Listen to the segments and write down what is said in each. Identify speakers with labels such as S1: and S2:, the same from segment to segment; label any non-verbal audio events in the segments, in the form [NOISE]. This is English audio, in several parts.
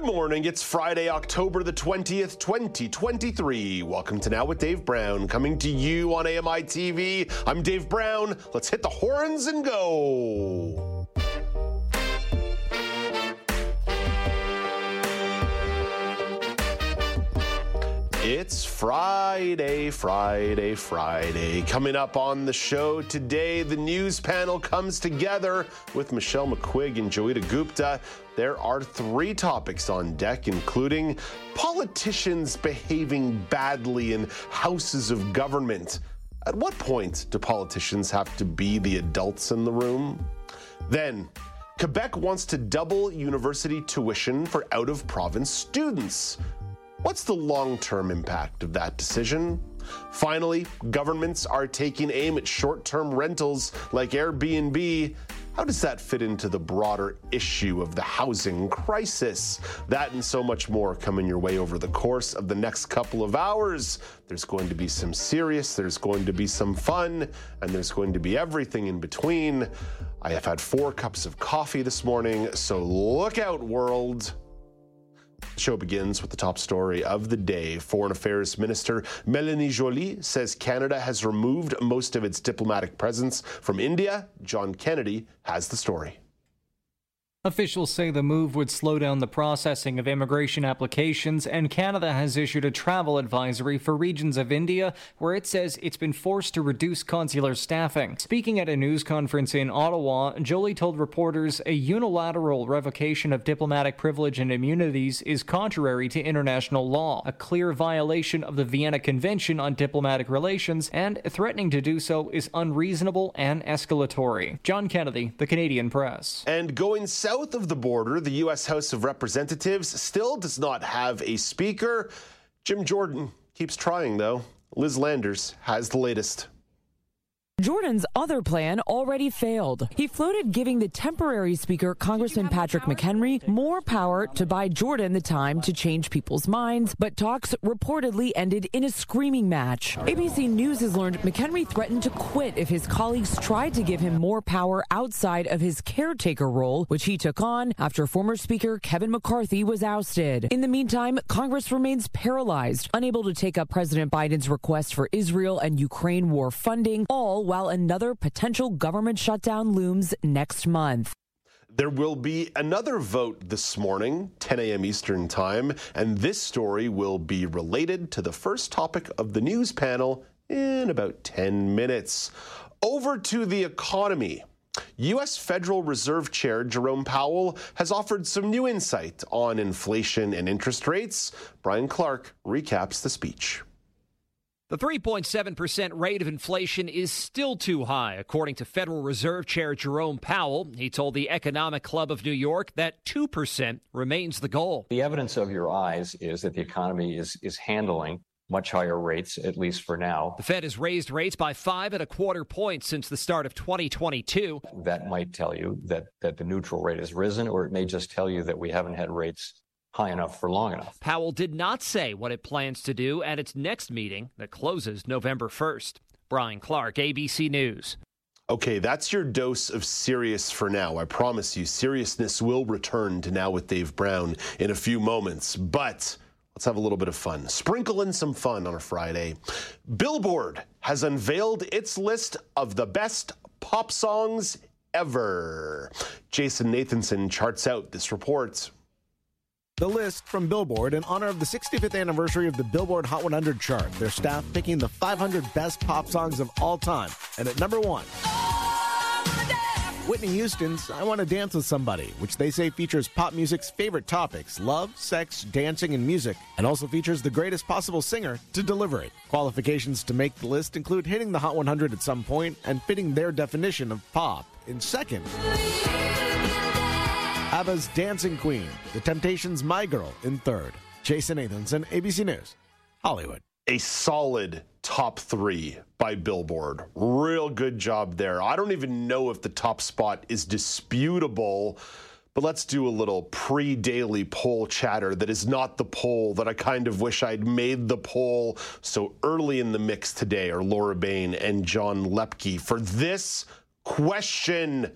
S1: Good morning. It's Friday, October the 20th, 2023. Welcome to Now with Dave Brown, coming to you on AMI TV. I'm Dave Brown. Let's hit the horns and go. It's Friday, Friday, Friday. Coming up on the show today, the news panel comes together with Michelle McQuigge and Joeita Gupta. There are three topics on deck, including politicians behaving badly in houses of government. At what point do politicians have to be the adults in the room? Then, Quebec wants to double university tuition for out of province students. What's the long term impact of that decision? Finally, governments are taking aim at short term rentals like Airbnb. How does that fit into the broader issue of the housing crisis? That and so much more coming your way over the course of the next couple of hours. There's going to be some serious, there's going to be some fun, and there's going to be everything in between. I have had four cups of coffee this morning, so look out, world. The show begins with the top story of the day. Foreign Affairs Minister Melanie Joly says Canada has removed most of its diplomatic presence from India. John Kennedy has the story.
S2: Officials say the move would slow down the processing of immigration applications, and Canada has issued a travel advisory for regions of India where it says it's been forced to reduce consular staffing. Speaking at a news conference in Ottawa, Joly told reporters a unilateral revocation of diplomatic privilege and immunities is contrary to international law, a clear violation of the Vienna Convention on Diplomatic Relations, and threatening to do so is unreasonable and escalatory. John Kennedy, The Canadian Press.
S1: And going south south of the border, the U.S. House of Representatives still does not have a speaker. Jim Jordan keeps trying, though. Liz Landers has the latest.
S3: Jordan's other plan already failed. He floated giving the temporary speaker, Congressman Patrick McHenry, more power to buy Jordan the time to change people's minds, but talks reportedly ended in a screaming match. ABC News has learned McHenry threatened to quit if his colleagues tried to give him more power outside of his caretaker role, which he took on after former Speaker Kevin McCarthy was ousted. In the meantime, Congress remains paralyzed, unable to take up President Biden's request for Israel and Ukraine war funding, all while another potential government shutdown looms next month.
S1: There will be another vote this morning, 10 a.m. Eastern Time, and this story will be related to the first topic of the news panel in about 10 minutes. Over to the economy. U.S. Federal Reserve Chair Jerome Powell has offered some new insight on inflation and interest rates. Brian Clark recaps the speech.
S4: The 3.7% rate of inflation is still too high, according to Federal Reserve Chair Jerome Powell. He told the Economic Club of New York that 2% remains the goal.
S5: The evidence of your eyes is that the economy is, is handling much higher rates, at least for now.
S4: The Fed has raised rates by five and a quarter points since the start of 2022.
S5: That might tell you that, that the neutral rate has risen, or it may just tell you that we haven't had rates high enough for long enough.
S4: Powell did not say what it plans to do at its next meeting that closes November 1st. Brian Clark, ABC News.
S1: Okay, that's your dose of serious for now. I promise you, seriousness will return to Now with Dave Brown in a few moments. But let's have a little bit of fun. Sprinkle in some fun on a Friday. Billboard has unveiled its list of the best pop songs ever. Jason Nathanson charts out this report.
S6: The list from Billboard in honor of the 65th anniversary of the Billboard Hot 100 chart. Their staff picking the 500 best pop songs of all time. And at number one, Whitney Houston's I Want to Dance with Somebody, which they say features pop music's favorite topics love, sex, dancing, and music, and also features the greatest possible singer to deliver it. Qualifications to make the list include hitting the Hot 100 at some point and fitting their definition of pop. In second, ABBA's Dancing Queen, The Temptations' My Girl in third. Jason Nathanson, ABC News, Hollywood.
S1: a solid top three by Billboard. Real good job there. I don't even know if the top spot is disputable. But let's do a little pre daily poll chatter that is not the poll that I kind of wish I'd made the poll so early in the mix today are Laura Bain and John Lepke for this question.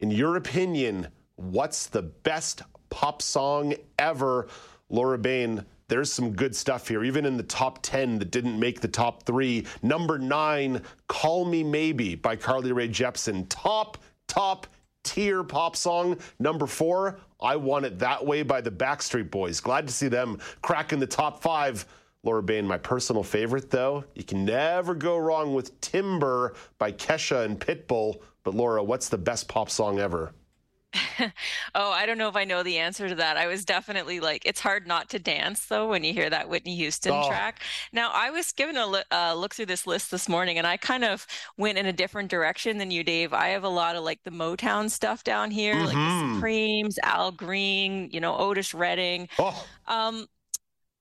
S1: In your opinion, what's the best pop song ever? Laura Bain, there's some good stuff here, even in the top 10 that didn't make the top three. Number nine, Call Me Maybe by Carly Rae Jepsen. Top, top tier pop song. Number four, I Want It That Way by the Backstreet Boys. Glad to see them cracking the top five. Laura Bain, my personal favorite, though, you can never go wrong with Timber by Kesha and Pitbull. But Laura, what's the best pop song ever? [LAUGHS]
S7: oh, I don't know if I know the answer to that. I was definitely like, it's hard not to dance though when you hear that Whitney Houston oh. track. Now, I was given a li- uh, look through this list this morning, and I kind of went in a different direction than you, Dave. I have a lot of like the Motown stuff down here, mm-hmm. like the mm-hmm. Supremes, Al Green, you know, Otis Redding. Oh. Um,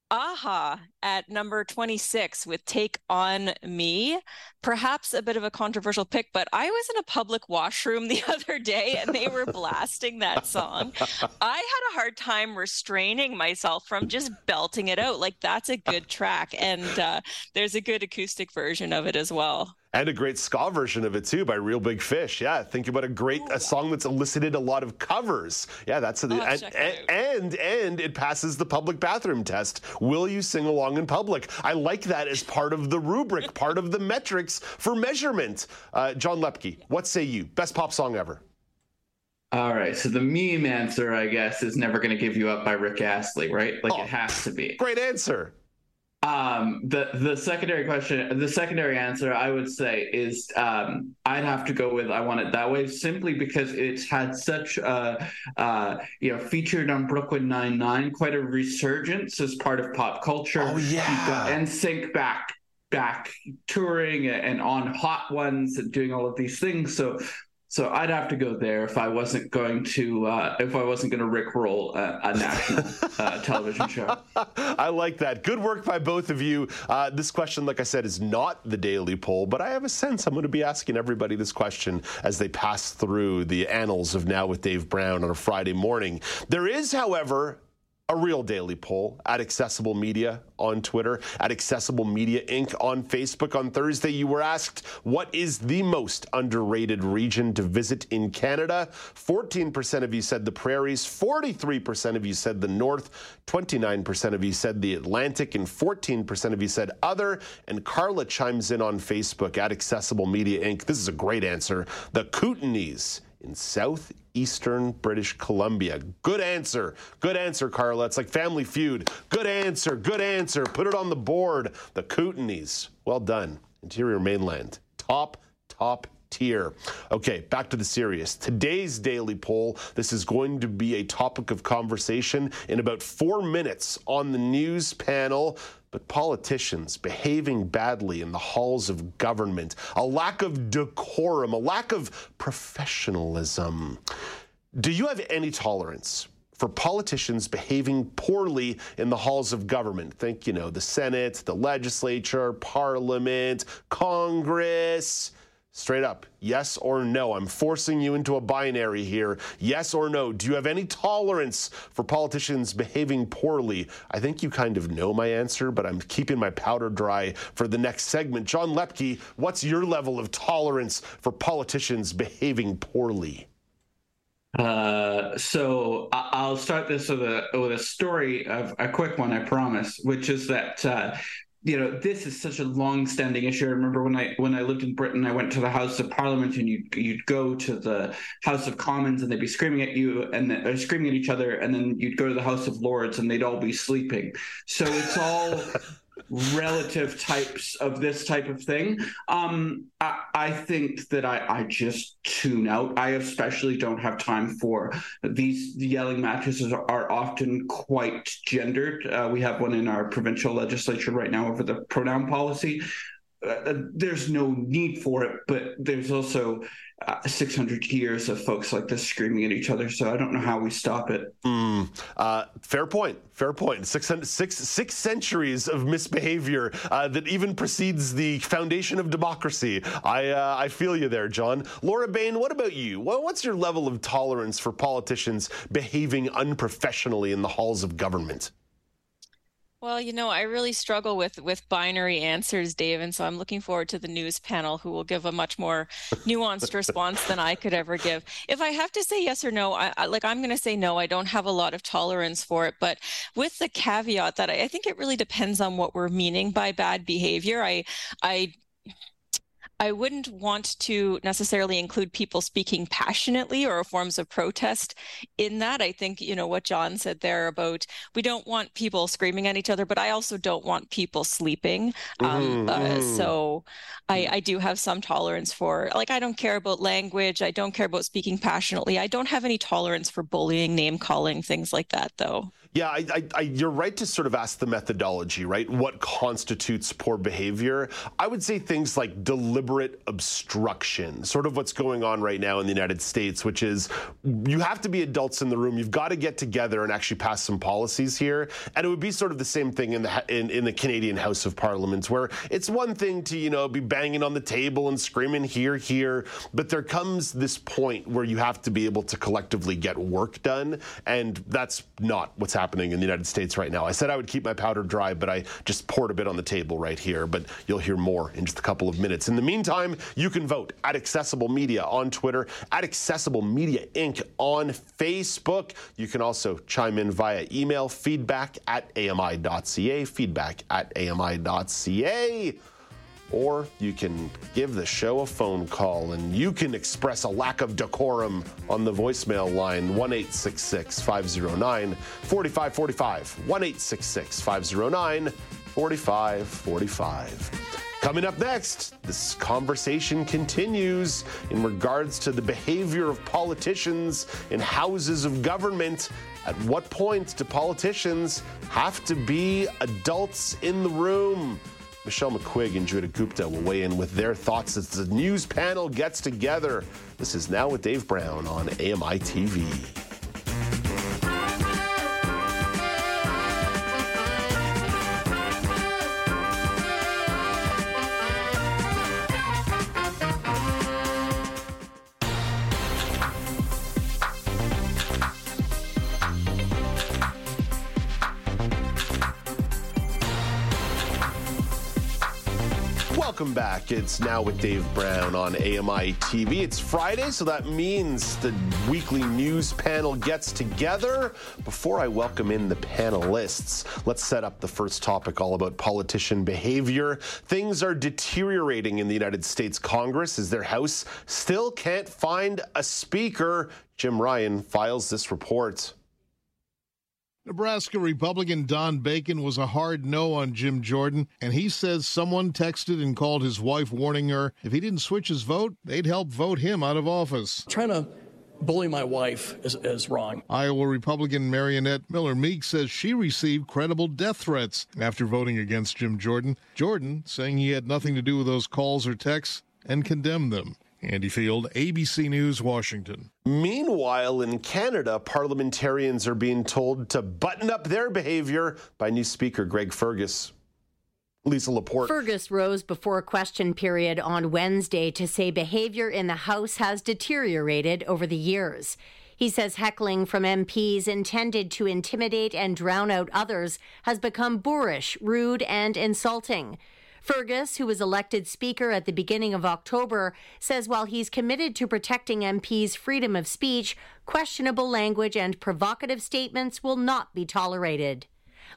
S7: a-ha at number 26 with Take On Me. Perhaps a bit of a controversial pick, but I was in a public washroom [LAUGHS] the other day and they were blasting that song. I had a hard time restraining myself from just belting it out. Like, that's a good track. And uh, there's a good acoustic version of it as well
S1: and a great ska version of it too by Real Big Fish. Yeah, think about a great a song that's elicited a lot of covers. Yeah, that's a, and, and, and and it passes the public bathroom test. Will you sing along in public? I like that as part of the rubric, part of the metrics for measurement. Uh, John Lepke, what say you? Best pop song ever.
S8: All right, so the meme answer, I guess, is "Never Gonna Give You Up" by Rick Astley, right? Like oh, it has to be.
S1: Great answer.
S8: Um, the the secondary question, the secondary answer, I would say is um, I'd have to go with "I Want It That Way" simply because it's had such a uh, you know featured on Brooklyn Nine Nine, quite a resurgence as part of pop culture.
S1: Oh yeah,
S8: and sync back back touring and on hot ones and doing all of these things. So so I'd have to go there if I wasn't going to uh, if I wasn't going to rickroll a, a national uh, [LAUGHS] television show.
S1: I like that. Good work by both of you. Uh, this question, like I said, is not the daily poll, but I have a sense I'm going to be asking everybody this question as they pass through the annals of Now with Dave Brown on a Friday morning. There is, however, a real daily poll at Accessible Media on Twitter, at Accessible Media Inc. on Facebook. On Thursday, you were asked, What is the most underrated region to visit in Canada? 14% of you said the prairies, 43% of you said the north, 29% of you said the Atlantic, and 14% of you said other. And Carla chimes in on Facebook at Accessible Media Inc. This is a great answer. The Kootenays in southeastern British Columbia. Good answer. Good answer, Carla. It's like Family Feud. Good answer. Good answer. Put it on the board. The Kootenays. Well done. Interior mainland. Top, top tier. Okay, back to the serious. Today's daily poll. This is going to be a topic of conversation in about four minutes on the news panel but politicians behaving badly in the halls of government, a lack of decorum, a lack of professionalism. Do you have any tolerance for politicians behaving poorly in the halls of government? Think, you know, the Senate, the legislature, parliament, Congress. Straight up, yes or no. I'm forcing you into a binary here. Yes or no. Do you have any tolerance for politicians behaving poorly? I think you kind of know my answer, but I'm keeping my powder dry for the next segment. John Lepke, what's your level of tolerance for politicians behaving poorly?
S8: Uh, so I'll start this with a with a story of a quick one, I promise, which is that uh, you know this is such a long-standing issue. I remember when I when I lived in Britain, I went to the House of Parliament, and you'd you'd go to the House of Commons, and they'd be screaming at you and then, screaming at each other, and then you'd go to the House of Lords, and they'd all be sleeping. So it's all [LAUGHS] relative types of this type of thing. Um, I, I, think that I, I, just tune out. I especially don't have time for these yelling matches are, often quite gendered. Uh, we have one in our provincial legislature right now over the pronoun policy. Uh, there's no need for it, but there's also uh, 600 years of folks like this screaming at each other. So I don't know how we stop it.
S1: Mm, uh, fair point. Fair point. Six, six, six centuries of misbehavior uh, that even precedes the foundation of democracy. I, uh, I feel you there, John. Laura Bain, what about you? What's your level of tolerance for politicians behaving unprofessionally in the halls of government?
S7: Well, you know, I really struggle with with binary answers, Dave, and so I'm looking forward to the news panel who will give a much more nuanced response than I could ever give. If I have to say yes or no, I, I like I'm going to say no. I don't have a lot of tolerance for it, but with the caveat that I, I think it really depends on what we're meaning by bad behavior. I I I wouldn't want to necessarily include people speaking passionately or forms of protest in that. I think, you know, what John said there about we don't want people screaming at each other, but I also don't want people sleeping. Um, mm-hmm. uh, mm-hmm. so I, I do have some tolerance for, like, I don't care about language. I don't care about speaking passionately. I don't have any tolerance for bullying, name calling, things like that, though.
S1: Yeah, I, I, I, you're right to sort of ask the methodology, right? What constitutes poor behavior? I would say things like deliberate obstruction, sort of what's going on right now in the United States, which is you have to be adults in the room. You've got to get together and actually pass some policies here. And it would be sort of the same thing in the in, in the Canadian House of Parliament, where it's one thing to you know be banging on the table and screaming here, here, but there comes this point where you have to be able to collectively get work done, and that's not what's happening in the United States right now. I said I would keep my powder dry, but I just poured a bit on the table right here. But you'll hear more in just a couple of minutes. In the meantime, you can vote at Accessible Media on Twitter, at Accessible Media Inc. on Facebook. You can also chime in via email, feedback at ami.ca, feedback at ami.ca or you can give the show a phone call and you can express a lack of decorum on the voicemail line 1 509 4545. 1 509 4545. Coming up next, this conversation continues in regards to the behavior of politicians in houses of government. At what point do politicians have to be adults in the room? Michelle McQuigge and Joeita Gupta will weigh in with their thoughts as the news panel gets together. This is Now with Dave Brown on AMI TV. Welcome back. It's now with Dave Brown on AMI TV. It's Friday, so that means the weekly news panel gets together. Before I welcome in the panelists, let's set up the first topic all about politician behavior. Things are deteriorating in the United States Congress as their House still can't find a speaker. Jim Ryan files this report.
S9: Nebraska Republican Don Bacon was a hard no on Jim Jordan, and he says someone texted and called his wife warning her if he didn't switch his vote, they'd help vote him out of office.
S10: Trying to bully my wife is, is wrong.
S9: Iowa Republican Mariannette Miller Meek says she received credible death threats after voting against Jim Jordan. Jordan saying he had nothing to do with those calls or texts and condemned them. Andy Field, ABC News, Washington.
S1: Meanwhile, in Canada, parliamentarians are being told to button up their behavior by new Speaker Greg Fergus. Lisa Laporte.
S11: Fergus rose before a question period on Wednesday to say behavior in the House has deteriorated over the years. He says heckling from MPs intended to intimidate and drown out others has become boorish, rude, and insulting. Fergus, who was elected Speaker at the beginning of October, says while he's committed to protecting MPs' freedom of speech, questionable language and provocative statements will not be tolerated.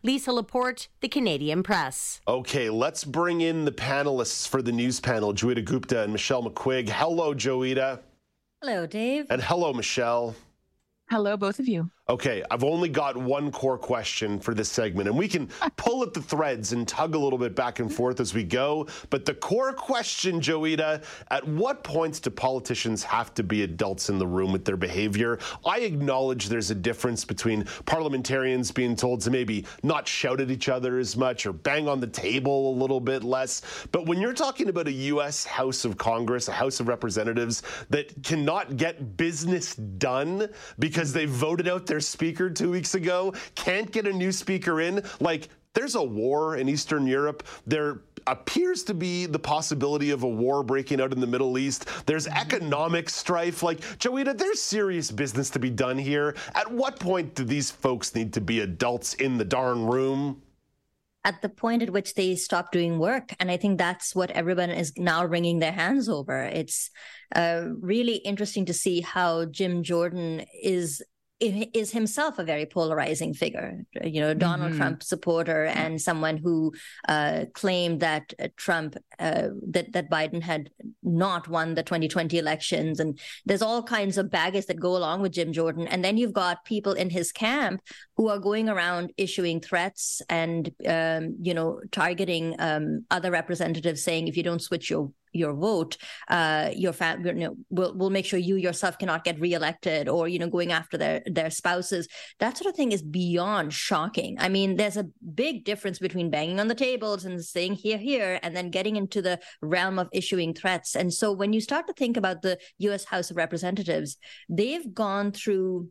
S11: Lisa Laporte, The Canadian Press.
S1: Okay, let's bring in the panelists for the news panel, Joeita Gupta and Michelle McQuigge. Hello, Joeita.
S12: Hello, Dave.
S1: And hello, Michelle.
S12: Hello, both of you.
S1: Okay, I've only got one core question for this segment, and we can [LAUGHS] pull at the threads and tug a little bit back and forth as we go. But the core question, Joeita, at what points do politicians have to be adults in the room with their behavior? I acknowledge there's a difference between parliamentarians being told to maybe not shout at each other as much or bang on the table a little bit less. But when you're talking about a U.S. House of Congress, a House of Representatives that cannot get business done because they voted out their their speaker two weeks ago, can't get a new speaker in. Like, there's a war in Eastern Europe. There appears to be the possibility of a war breaking out in the Middle East. There's economic strife. Like, Joeita, there's serious business to be done here. At what point do these folks need to be adults in the darn room?
S13: At the point at which they stop doing work. And I think that's what everyone is now wringing their hands over. It's uh, really interesting to see how Jim Jordan is is himself a very polarizing figure. You know, Donald mm-hmm. Trump supporter and someone who uh, claimed that uh, Trump uh, that that Biden had not won the 2020 elections, and there's all kinds of baggage that go along with Jim Jordan. And then you've got people in his camp who are going around issuing threats and um, you know targeting um, other representatives, saying if you don't switch your your vote, uh, your family, you know, will will make sure you yourself cannot get reelected, or you know, going after their their spouses. That sort of thing is beyond shocking. I mean, there's a big difference between banging on the tables and saying here, here, and then getting into the realm of issuing threats. And so, when you start to think about the U.S. House of Representatives, they've gone through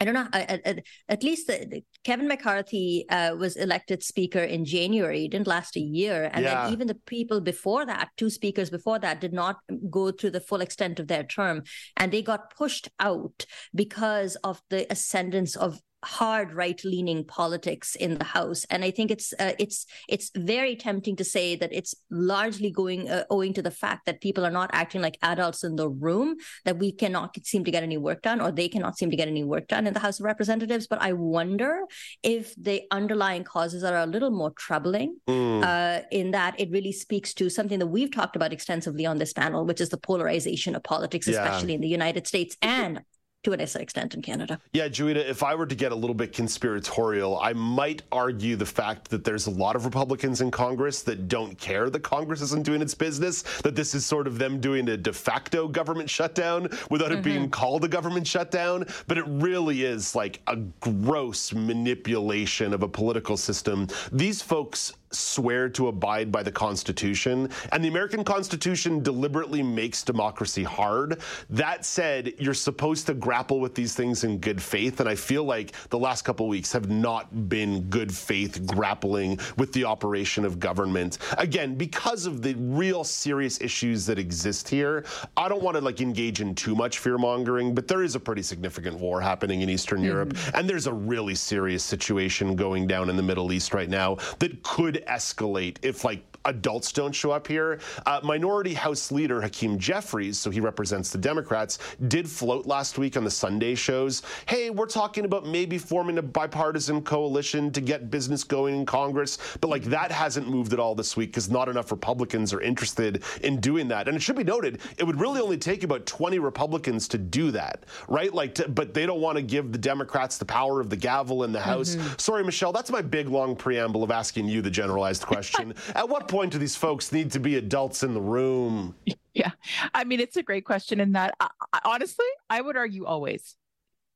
S13: I don't know. At, at, at least the, the Kevin McCarthy uh, was elected speaker in January. It didn't last a year, and yeah. then even the people before that, two speakers before that, did not go through the full extent of their term, and they got pushed out because of the ascendance of hard right leaning politics in the house and i think it's uh, it's it's very tempting to say that it's largely going uh, owing to the fact that people are not acting like adults in the room that we cannot seem to get any work done or they cannot seem to get any work done in the house of representatives but i wonder if the underlying causes are a little more troubling mm. uh, in that it really speaks to something that we've talked about extensively on this panel which is the polarization of politics yeah. especially in the united states and to an extent in Canada.
S1: Yeah, Joeita, if I were to get a little bit conspiratorial, I might argue the fact that there's a lot of Republicans in Congress that don't care that Congress isn't doing its business, that this is sort of them doing a de facto government shutdown without mm-hmm. it being called a government shutdown. But it really is like a gross manipulation of a political system. These folks swear to abide by the Constitution, and the American Constitution deliberately makes democracy hard. That said, you're supposed to grapple with these things in good faith, and I feel like the last couple weeks have not been good faith grappling with the operation of government. Again, because of the real serious issues that exist here, I don't want to like engage in too much fear mongering, but there is a pretty significant war happening in Eastern mm-hmm. Europe, and there's a really serious situation going down in the Middle East right now that could escalate if like adults don't show up here. Uh, Minority House Leader Hakeem Jeffries, so he represents the Democrats, did float last week on the Sunday shows. Hey, we're talking about maybe forming a bipartisan coalition to get business going in Congress, but like that hasn't moved at all this week because not enough Republicans are interested in doing that. And it should be noted, it would really only take about 20 Republicans to do that, right? Like, to, but they don't want to give the Democrats the power of the gavel in the House. Mm-hmm. Sorry, Michelle, that's my big long preamble of asking you the generalized question. [LAUGHS] At what point do these folks need to be adults in the room?
S14: Yeah. I mean, it's a great question in that, I, I, honestly, I would argue always.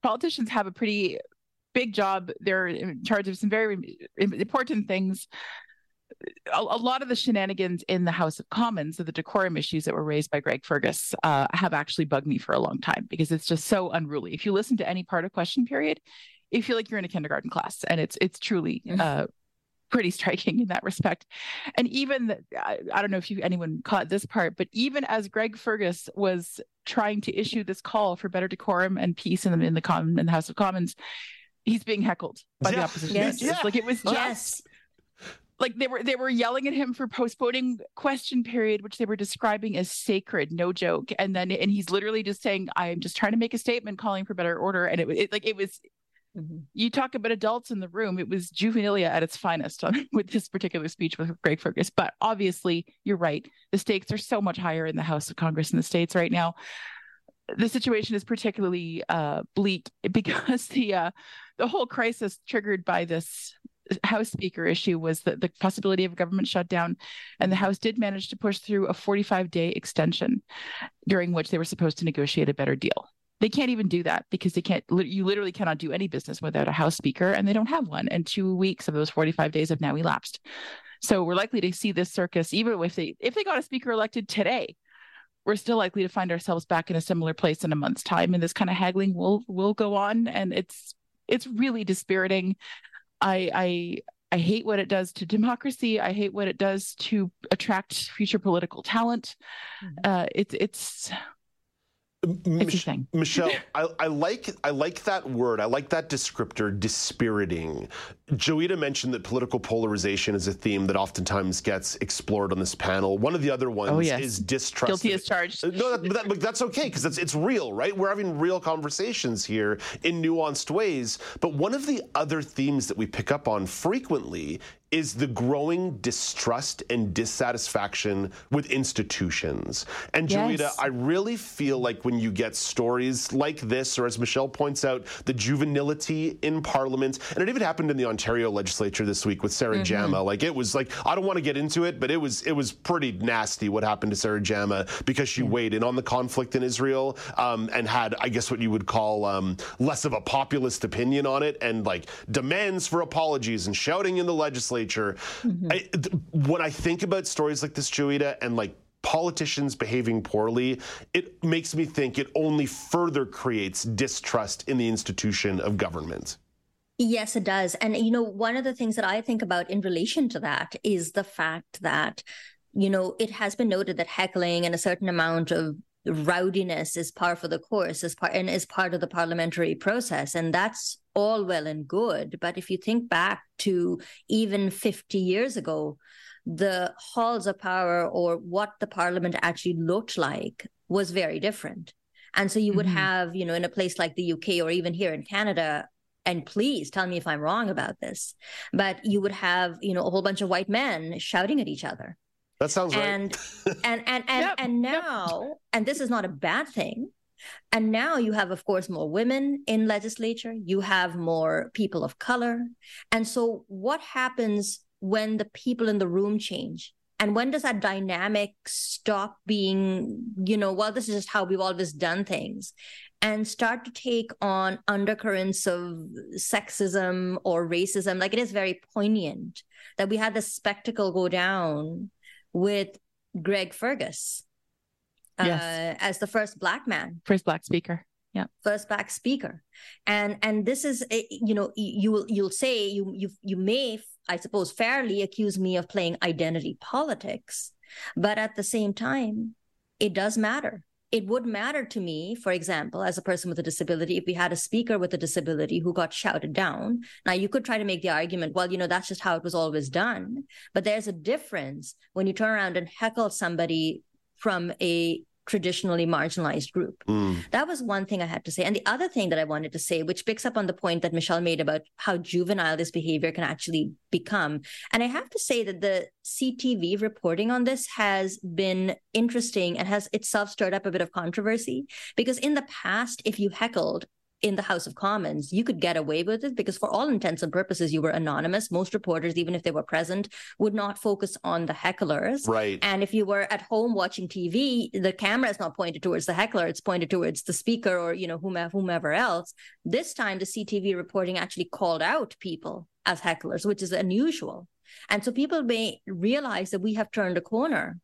S14: Politicians have a pretty big job. They're in charge of some very important things. A, a, lot of the shenanigans in the House of Commons, of the decorum issues that were raised by Greg Fergus, uh, have actually bugged me for a long time because it's just so unruly. If you listen to any part of question period, you feel like you're in a kindergarten class, and it's it's truly uh, pretty [LAUGHS] striking in that respect. And even the, I, I, don't know if you anyone caught this part, but even as Greg Fergus was trying to issue this call for better decorum and peace in the in the, Com- in the House of Commons, he's being heckled by yeah. the opposition. Yes. Yeah. Like it was just. Yes. Like they were they were yelling at him for postponing question period, which they were describing as sacred, no joke. And then and he's literally just saying, "I'm just trying to make a statement, calling for better order." And it, it like it was Mm-hmm. You talk about adults in the room. It was juvenilia at its finest on, [LAUGHS] with this particular speech with Greg Fergus. But obviously, you're right. The stakes are so much higher in the House of Congress in the States right now. the situation is particularly uh, bleak [LAUGHS] because the uh, the whole crisis triggered by this House Speaker issue was the, the possibility of a government shutdown, and the House did manage to push through a 45 day extension, during which they were supposed to negotiate a better deal. They can't even do that because they can't. You literally cannot do any business without a House Speaker, and they don't have one. And two weeks of those 45 days have now elapsed. So we're likely to see this circus, even if they if they got a Speaker elected today, we're still likely to find ourselves back in a similar place in a month's time, and this kind of haggling will will go on, and it's it's really dispiriting. I I I hate what it does to democracy. I hate what it does to attract future political talent. Mm-hmm. Uh, it's it's
S1: Mich- Michelle, I, I, like I like that word. I like that descriptor, dispiriting. Joeita mentioned that political polarization is a theme that oftentimes gets explored on this panel. One of the other ones oh, yes. is distrust.
S14: Guilty as charged.
S1: Uh, no, that, that, but that's okay because it's it's real, right? We're having real conversations here in nuanced ways. But one of the other themes that we pick up on frequently is the growing distrust and dissatisfaction with institutions. And yes. I really feel like when you get stories like this, or as Michelle points out, the juvenility in Parliament, and it even happened in the Ontario legislature this week with Sarah mm-hmm. Jama. Like it was like I don't want to get into it, but it was it was pretty nasty what happened to Sarah Jama because she mm-hmm. weighed in on the conflict in Israel um, and had, I guess, what you would call um, less of a populist opinion on it, and like demands for apologies and shouting in the legislature legislature. Mm-hmm. I, th- when I think about stories like this, Joeita, and like politicians behaving poorly, it makes me think it only further creates distrust in the institution of government.
S13: Yes, it does. And, you know, one of the things that I think about in relation to that is the fact that, you know, it has been noted that heckling and a certain amount of rowdiness is par for the course, is part and is part of the parliamentary process. And that's all well and good. But if you think back to even 50 years ago, the halls of power or what the parliament actually looked like was very different. And so you would mm-hmm. have, you know, in a place like the UK or even here in Canada, and please tell me if I'm wrong about this, but you would have, you know, a whole bunch of white men shouting at each other.
S1: That sounds
S13: and,
S1: right.
S13: and and and [LAUGHS] yep, and now, yep. and this is not a bad thing. And now you have, of course, more women in legislature. You have more people of color. And so, what happens when the people in the room change? And when does that dynamic stop being, you know, well, this is just how we've always done things, and start to take on undercurrents of sexism or racism? Like it is very poignant that we had this spectacle go down with Greg Fergus yes. uh, as the first black man,
S14: first black speaker. Yeah,
S13: first black speaker, and and this is eh, you know you will you'll say you you you may I suppose fairly accuse me of playing identity politics, but at the same time, it does matter. It would matter to me, for example, as a person with a disability, if we had a speaker with a disability who got shouted down. Now, you could try to make the argument, well, you know, that's just how it was always done. But there's a difference when you turn around and heckle somebody from a traditionally marginalized group. Mm. That was one thing I had to say. And the other thing that I wanted to say, which picks up on the point that Michelle made about how juvenile this behavior can actually become. And I have to say that the CTV reporting on this has been interesting and has itself stirred up a bit of controversy because in the past, if you heckled in the House of Commons, you could get away with it because, for all intents and purposes, you were anonymous. Most reporters, even if they were present, would not focus on the hecklers.
S1: Right.
S13: And if you were at home watching TV, the camera is not pointed towards the heckler; it's pointed towards the speaker or you know whomever, whomever else. This time, the CTV reporting actually called out people as hecklers, which is unusual. And so people may realize that we have turned a corner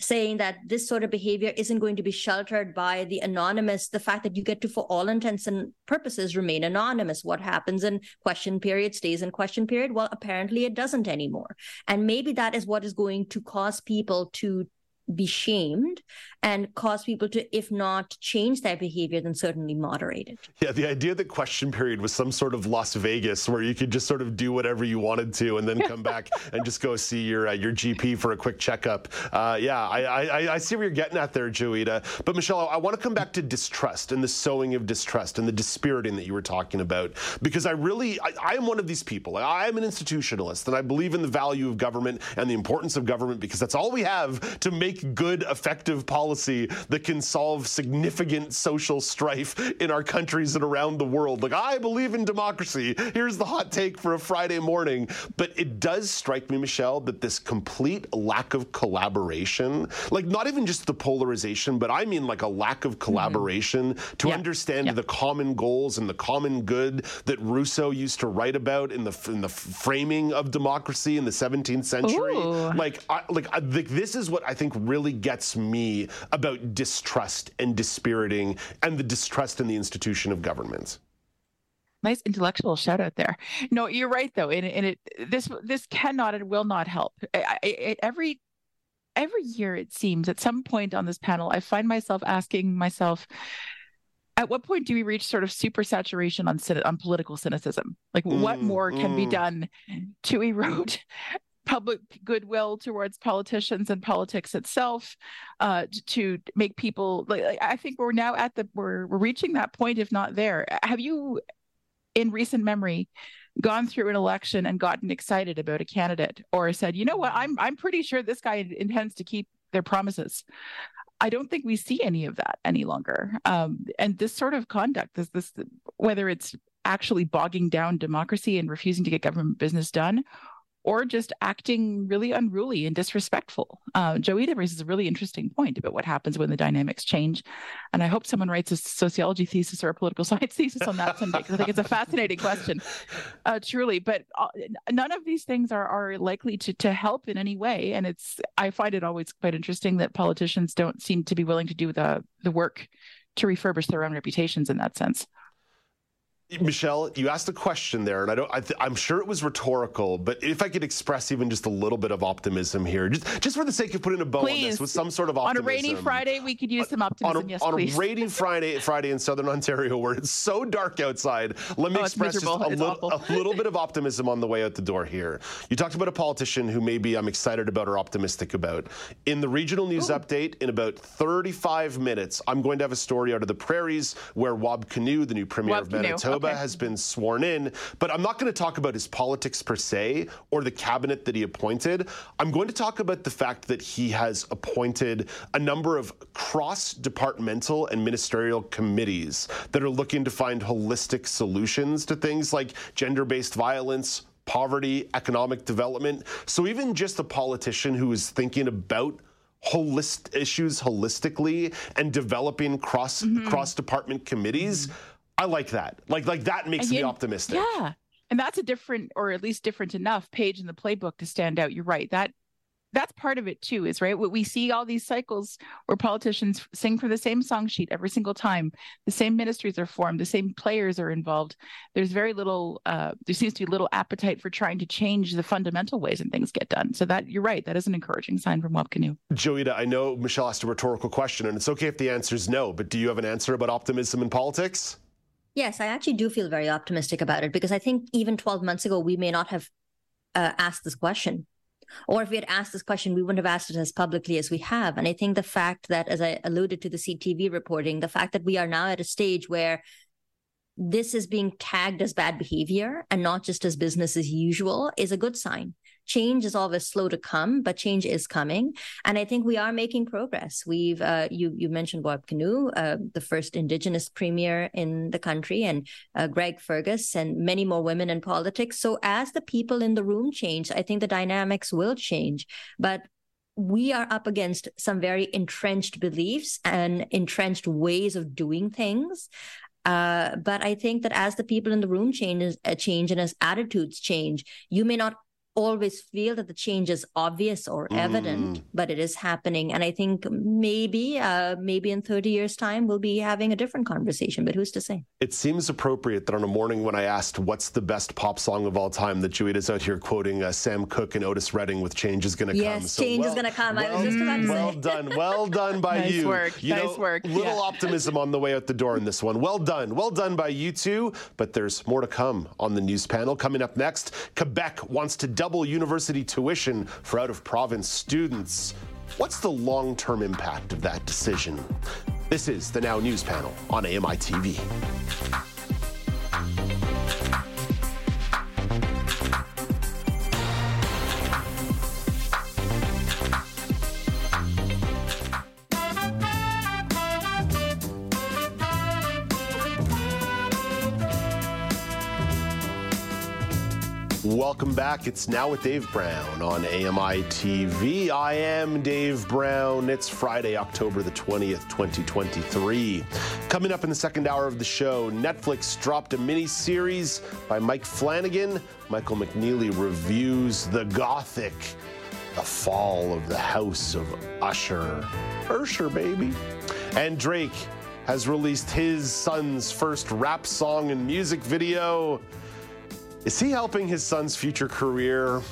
S13: saying that this sort of behavior isn't going to be sheltered by the anonymous, the fact that you get to, for all intents and purposes, remain anonymous. What happens in question period stays in question period. Well, apparently it doesn't anymore. And maybe that is what is going to cause people to be shamed and cause people to, if not change their behavior, then certainly moderate it.
S1: Yeah, the idea that question period was some sort of Las Vegas where you could just sort of do whatever you wanted to and then come back [LAUGHS] and just go see your uh, your GP for a quick checkup. Uh, yeah, I, I, I see where you're getting at there, Joeita. But Michelle, I want to come back to distrust and the sowing of distrust and the dispiriting that you were talking about because I really I, I am one of these people. I am an institutionalist and I believe in the value of government and the importance of government because that's all we have to make make good, effective policy that can solve significant social strife in our countries and around the world. Like, I believe in democracy. Here's the hot take for a Friday morning. But it does strike me, Michelle, that this complete lack of collaboration, like not even just the polarization, but I mean like a lack of collaboration mm-hmm. to yeah. understand yeah. the common goals and the common good that Rousseau used to write about in the in the framing of democracy in the 17th century. Ooh. Like, I, like I, this is what I think really gets me about distrust and dispiriting and the distrust in the institution of government
S14: nice intellectual shout out there. No, you're right though, and, and it this this cannot and will not help. I, I, every every year it seems at some point on this panel, I find myself asking myself, at what point do we reach sort of super saturation on on political cynicism? Like, mm, what more mm. can be mm. done to erode public goodwill towards politicians and politics itself uh, to make people like, i think we're now at the we're, we're reaching that point if not there. Have you in recent memory gone through an election and gotten excited about a candidate or said you know what? I'm i'm pretty sure this guy intends to keep their promises. I don't think we see any of that any longer. Um, and this sort of conduct, this, this, whether it's actually bogging down democracy and refusing to get government business done, or just acting really unruly and disrespectful. Uh, Joeita raises a really interesting point about what happens when the dynamics change. And I hope someone writes a sociology thesis or a political [LAUGHS] science thesis on that someday, because I think it's a fascinating question, [LAUGHS] uh, truly. But uh, none of these things are, are likely to, to help in any way. And it's, I find it always quite interesting that politicians don't seem to be willing to do the, the work to refurbish their own reputations in that sense.
S1: Michelle, you asked a question there, and I don't. I am sure it was rhetorical, but if I could express even just a little bit of optimism here, just just for the sake of putting a bow please. on this, with some sort of optimism.
S14: On a rainy Friday, we could use uh, some optimism.
S1: On a,
S14: yes,
S1: on
S14: please.
S1: a rainy Friday, Friday in Southern Ontario, where it's so dark outside, let me oh, express just a, little, a little bit of optimism on the way out the door here. You talked about a politician who maybe I'm excited about or optimistic about. In the regional news Ooh. update, in about 35 minutes, I'm going to have a story out of the prairies where Wab Kinew, the new premier Wab of Manitoba, has been sworn in. But I'm not going to talk about his politics per se or the cabinet that he appointed. I'm going to talk about the fact that he has appointed a number of cross departmental and ministerial committees that are looking to find holistic solutions to things like gender based violence, poverty, economic development. So even just a politician who is thinking about holistic issues holistically and developing cross mm-hmm. cross department committees. Mm-hmm I like that. Like like that makes me optimistic.
S14: Yeah. And that's a different or at least different enough page in the playbook to stand out. You're right. That that's part of it too, is right. What we see all these cycles where politicians sing for the same song sheet every single time. The same ministries are formed, the same players are involved. There's very little uh, there seems to be little appetite for trying to change the fundamental ways and things get done. So that you're right, that is an encouraging sign from Wab Kinew.
S1: Joeita, I know Michelle asked a rhetorical question, and it's okay if the answer is no, but do you have an answer about optimism in politics?
S13: Yes, I actually do feel very optimistic about it because I think even 12 months ago, we may not have uh, asked this question. Or if we had asked this question, we wouldn't have asked it as publicly as we have. And I think the fact that, as I alluded to the CTV reporting, the fact that we are now at a stage where this is being tagged as bad behavior and not just as business as usual is a good sign change is always slow to come, but change is coming. And I think we are making progress. We've, uh, you, you mentioned Wab Kinew, uh, the first Indigenous premier in the country, and uh, Greg Fergus, and many more women in politics. So as the people in the room change, I think the dynamics will change. But we are up against some very entrenched beliefs and entrenched ways of doing things. Uh, but I think that as the people in the room change, uh, change and as attitudes change, you may not always feel that the change is obvious or evident, mm. but it is happening. And I think maybe, uh, maybe in 30 years' time, we'll be having a different conversation, but who's to say?
S1: It seems appropriate that on a morning when I asked what's the best pop song of all time, that Joeita's out here quoting uh, Sam Cooke and Otis Redding with Change is Gonna
S13: yes,
S1: Come.
S13: So change well, is gonna come. Well, I was just about to say
S1: Well [LAUGHS] done. Well done by
S14: nice
S1: you.
S14: Work.
S1: You
S14: nice
S1: know,
S14: work.
S1: Little
S14: yeah.
S1: optimism on the way out the door in this one. Well done. Well done by you two, but there's more to come on the news panel. Coming up next, Quebec wants to double university tuition for out of province students. What's the long term impact of that decision? This is the Now News Panel on AMI TV. Welcome back. It's now with Dave Brown on AMI TV. I am Dave Brown. It's Friday, October the 20th, 2023. Coming up in the second hour of the show, Netflix dropped a mini series by Mike Flanagan. Michael McNeely reviews The Gothic, the fall of the House of Usher. Usher, baby. And Drake has released his son's first rap song and music video. Is he helping his son's future career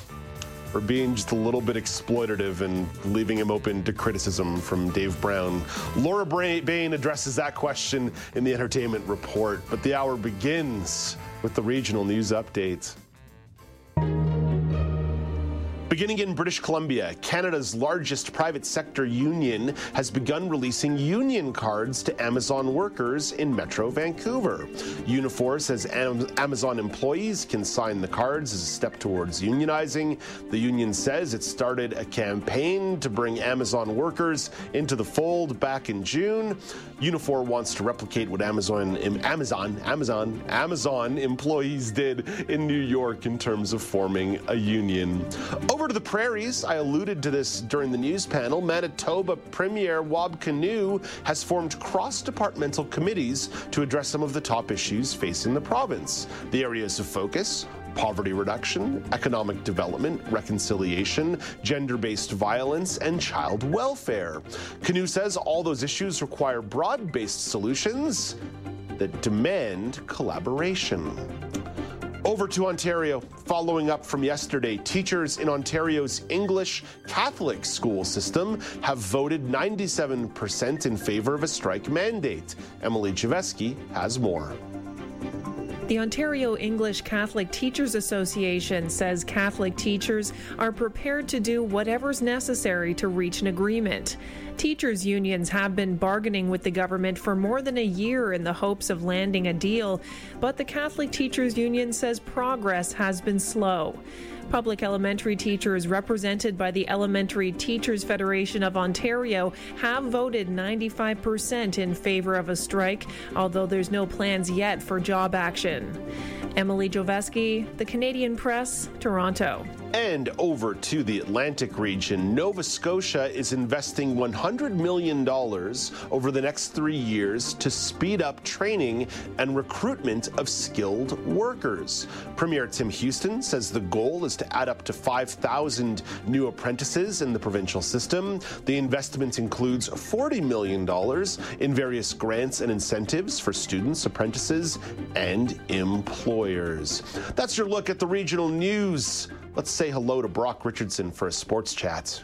S1: or being just a little bit exploitative and leaving him open to criticism from Dave Brown? Laura Bain addresses that question in the entertainment report, but the hour begins with the regional news update. Beginning in British Columbia, Canada's largest private sector union has begun releasing union cards to Amazon workers in Metro Vancouver. Unifor says Amazon employees can sign the cards as a step towards unionizing. The union says it started a campaign to bring Amazon workers into the fold back in June. Unifor wants to replicate what Amazon, Amazon, Amazon, Amazon employees did in New York in terms of forming a union. Over to the prairies, I alluded to this during the news panel. Manitoba Premier Wab Kinew has formed cross departmental committees to address some of the top issues facing the province. The areas of focus poverty reduction, economic development, reconciliation, gender based violence, and child welfare. Kinew says all those issues require broad based solutions that demand collaboration. Over to Ontario. Following up from yesterday, teachers in Ontario's English Catholic school system have voted 97% in favor of a strike mandate. Emily Javeski has more.
S15: The Ontario English Catholic Teachers Association says Catholic teachers are prepared to do whatever's necessary to reach an agreement. Teachers' unions have been bargaining with the government for more than a year in the hopes of landing a deal, but the Catholic Teachers Union says progress has been slow. Public elementary teachers represented by the Elementary Teachers Federation of Ontario have voted 95% in favor of a strike, although there's no plans yet for job action. Emily Joveski, The Canadian Press, Toronto.
S1: And over to the Atlantic region, Nova Scotia is investing $100 million over the next three years to speed up training and recruitment of skilled workers. Premier Tim Houston says the goal is to add up to 5,000 new apprentices in the provincial system. The investment includes $40 million in various grants and incentives for students, apprentices, and employers. That's your look at the regional news. Let's say hello to Brock Richardson for a sports chat.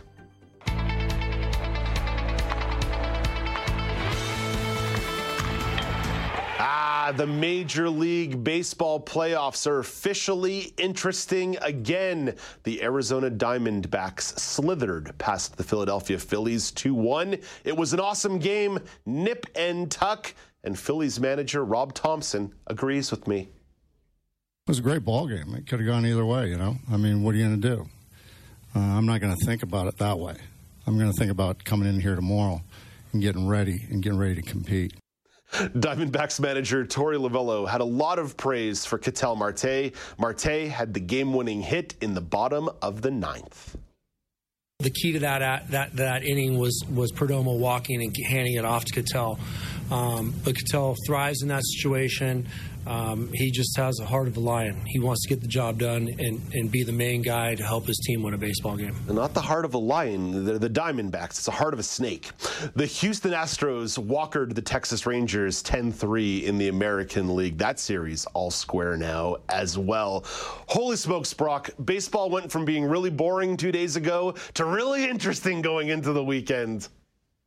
S1: Ah, the Major League Baseball playoffs are officially interesting again. The Arizona Diamondbacks slithered past the Philadelphia Phillies 2 1. It was an awesome game, nip and tuck, and Phillies manager Rob Thompson agrees with me.
S16: It was a great ball game. It could have gone either way, you know. I mean, what are you going to do? Uh, I'm not going to think about it that way. I'm going to think about coming in here tomorrow and getting ready and getting ready to compete.
S1: Diamondbacks manager Torey Lovullo had a lot of praise for Ketel Marte. Marte had the game-winning hit in the bottom of the ninth.
S17: The key to that that that inning was was Perdomo walking and handing it off to Ketel. Um, but Ketel thrives in that situation. Um, he just has a heart of a lion. He wants to get the job done and, and be the main guy to help his team win a baseball game.
S1: Not the heart of a lion, the Diamondbacks. It's the heart of a snake. The Houston Astros walkered the Texas Rangers 10 3 in the American League. That series all square now as well. Holy smokes, Brock. Baseball went from being really boring two days ago to really interesting going into the weekend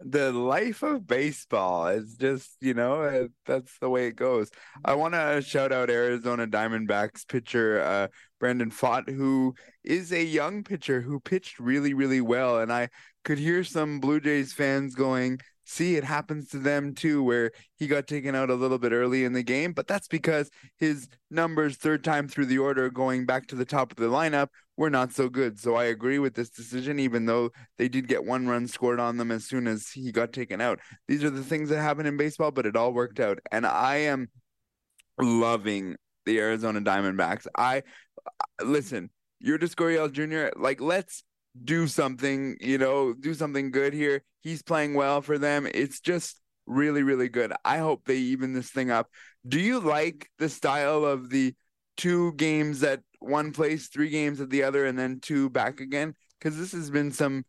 S18: the life of baseball is just you know uh, that's the way it goes. I want to shout out arizona diamondbacks pitcher uh, brandon pfaadt who is a young pitcher who pitched really really well and i could hear some blue jays fans going see it happens to them too where he got taken out a little bit early in the game but that's because his numbers third time through the order going back to the top of the lineup were not so good so i agree with this decision even though they did get one run scored on them as soon as he got taken out these are the things that happen in baseball but it all worked out and i am loving the Arizona Diamondbacks. I listen, Lourdes Gurriel Jr. Like, let's do something. You know, do something good here. He's playing well for them. It's just really, really good. I hope they even this thing up. Do you like the style of the two games at one place, three games at the other, and then two back again? Because this has been some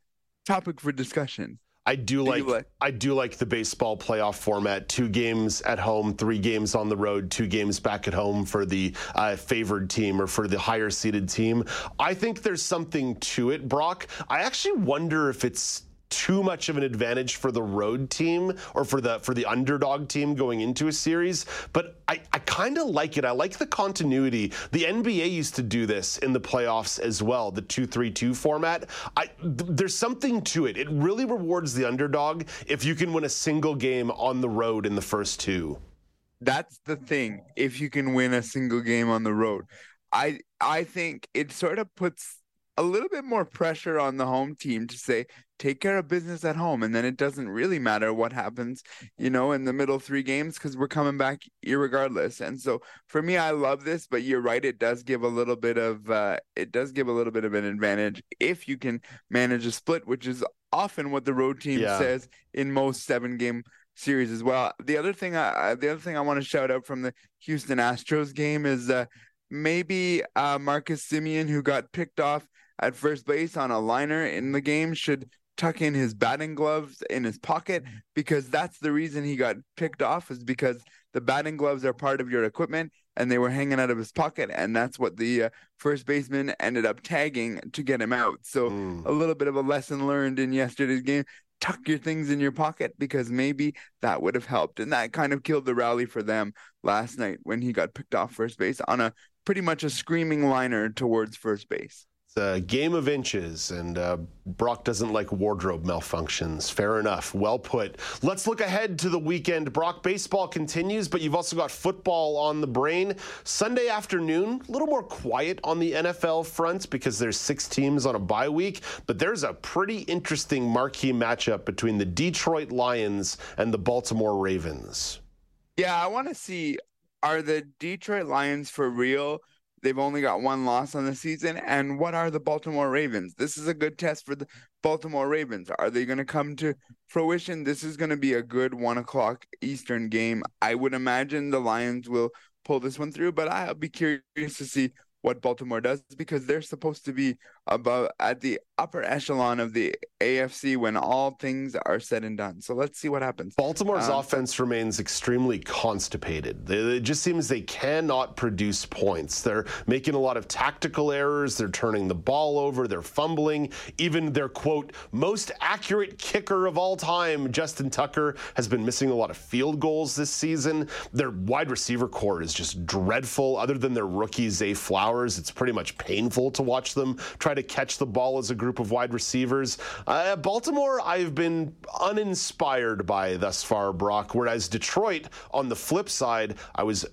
S18: topic for discussion.
S1: I do, do like, like, I do like the baseball playoff format. Two games at home, three games on the road, two games back at home for the uh, favored team or for the higher seeded team. I think there's something to it, Brock. I actually wonder if it's too much of an advantage for the road team or for the for the underdog team going into a series. But I, I kind of like it. I like the continuity. The NBA used to do this in the playoffs as well, the two-three-two format. I, th- there's something to it. It really rewards the underdog if you can win a single game on the road in the first two.
S18: That's the thing. If you can win a single game on the road, I I think it sort of puts a little bit more pressure on the home team to say take care of business at home and then it doesn't really matter what happens you know in the middle three games because we're coming back regardless and so for me i love this but you're right it does give a little bit of uh, it does give a little bit of an advantage if you can manage a split which is often what the road team yeah. says in most seven game series as well the other thing i the other thing i want to shout out from the houston astros game is uh, maybe uh, marcus semien who got picked off at first base on a liner in the game should tuck in his batting gloves in his pocket because that's the reason he got picked off is because the batting gloves are part of your equipment and they were hanging out of his pocket and that's what the uh, first baseman ended up tagging to get him out. So mm. a little bit of a lesson learned in yesterday's game tuck your things in your pocket because maybe that would have helped. And that kind of killed the rally for them last night when he got picked off first base on a pretty much a screaming liner towards first base
S1: it's a game of inches, and uh, Brock doesn't like wardrobe malfunctions. Fair enough. Well put. Let's look ahead to the weekend. Brock, baseball continues, but you've also got football on the brain. Sunday afternoon, a little more quiet on the NFL front because there's six teams on a bye week, but there's a pretty interesting marquee matchup between the Detroit Lions and the Baltimore Ravens.
S18: Yeah, I want to see are the Detroit Lions for real? They've only got one loss on the season. And what are the Baltimore Ravens? This is a good test for the Baltimore Ravens. Are they going to come to fruition? This is going to be a good one o'clock Eastern game. I would imagine the Lions will pull this one through, but I'll be curious to see what Baltimore does because they're supposed to be above at the upper echelon of the AFC when all things are said and done. So let's see what happens.
S1: Baltimore's um, offense remains extremely constipated. It just seems they cannot produce points. They're making a lot of tactical errors. They're turning the ball over. They're fumbling. Even their quote most accurate kicker of all time, Justin Tucker, has been missing a lot of field goals this season. Their wide receiver corps is just dreadful. Other than their rookie Zay Flowers, it's pretty much painful to watch them try to catch the ball as a group of wide receivers. Uh, Baltimore, I've been uninspired by thus far, Brock, whereas Detroit, on the flip side, I was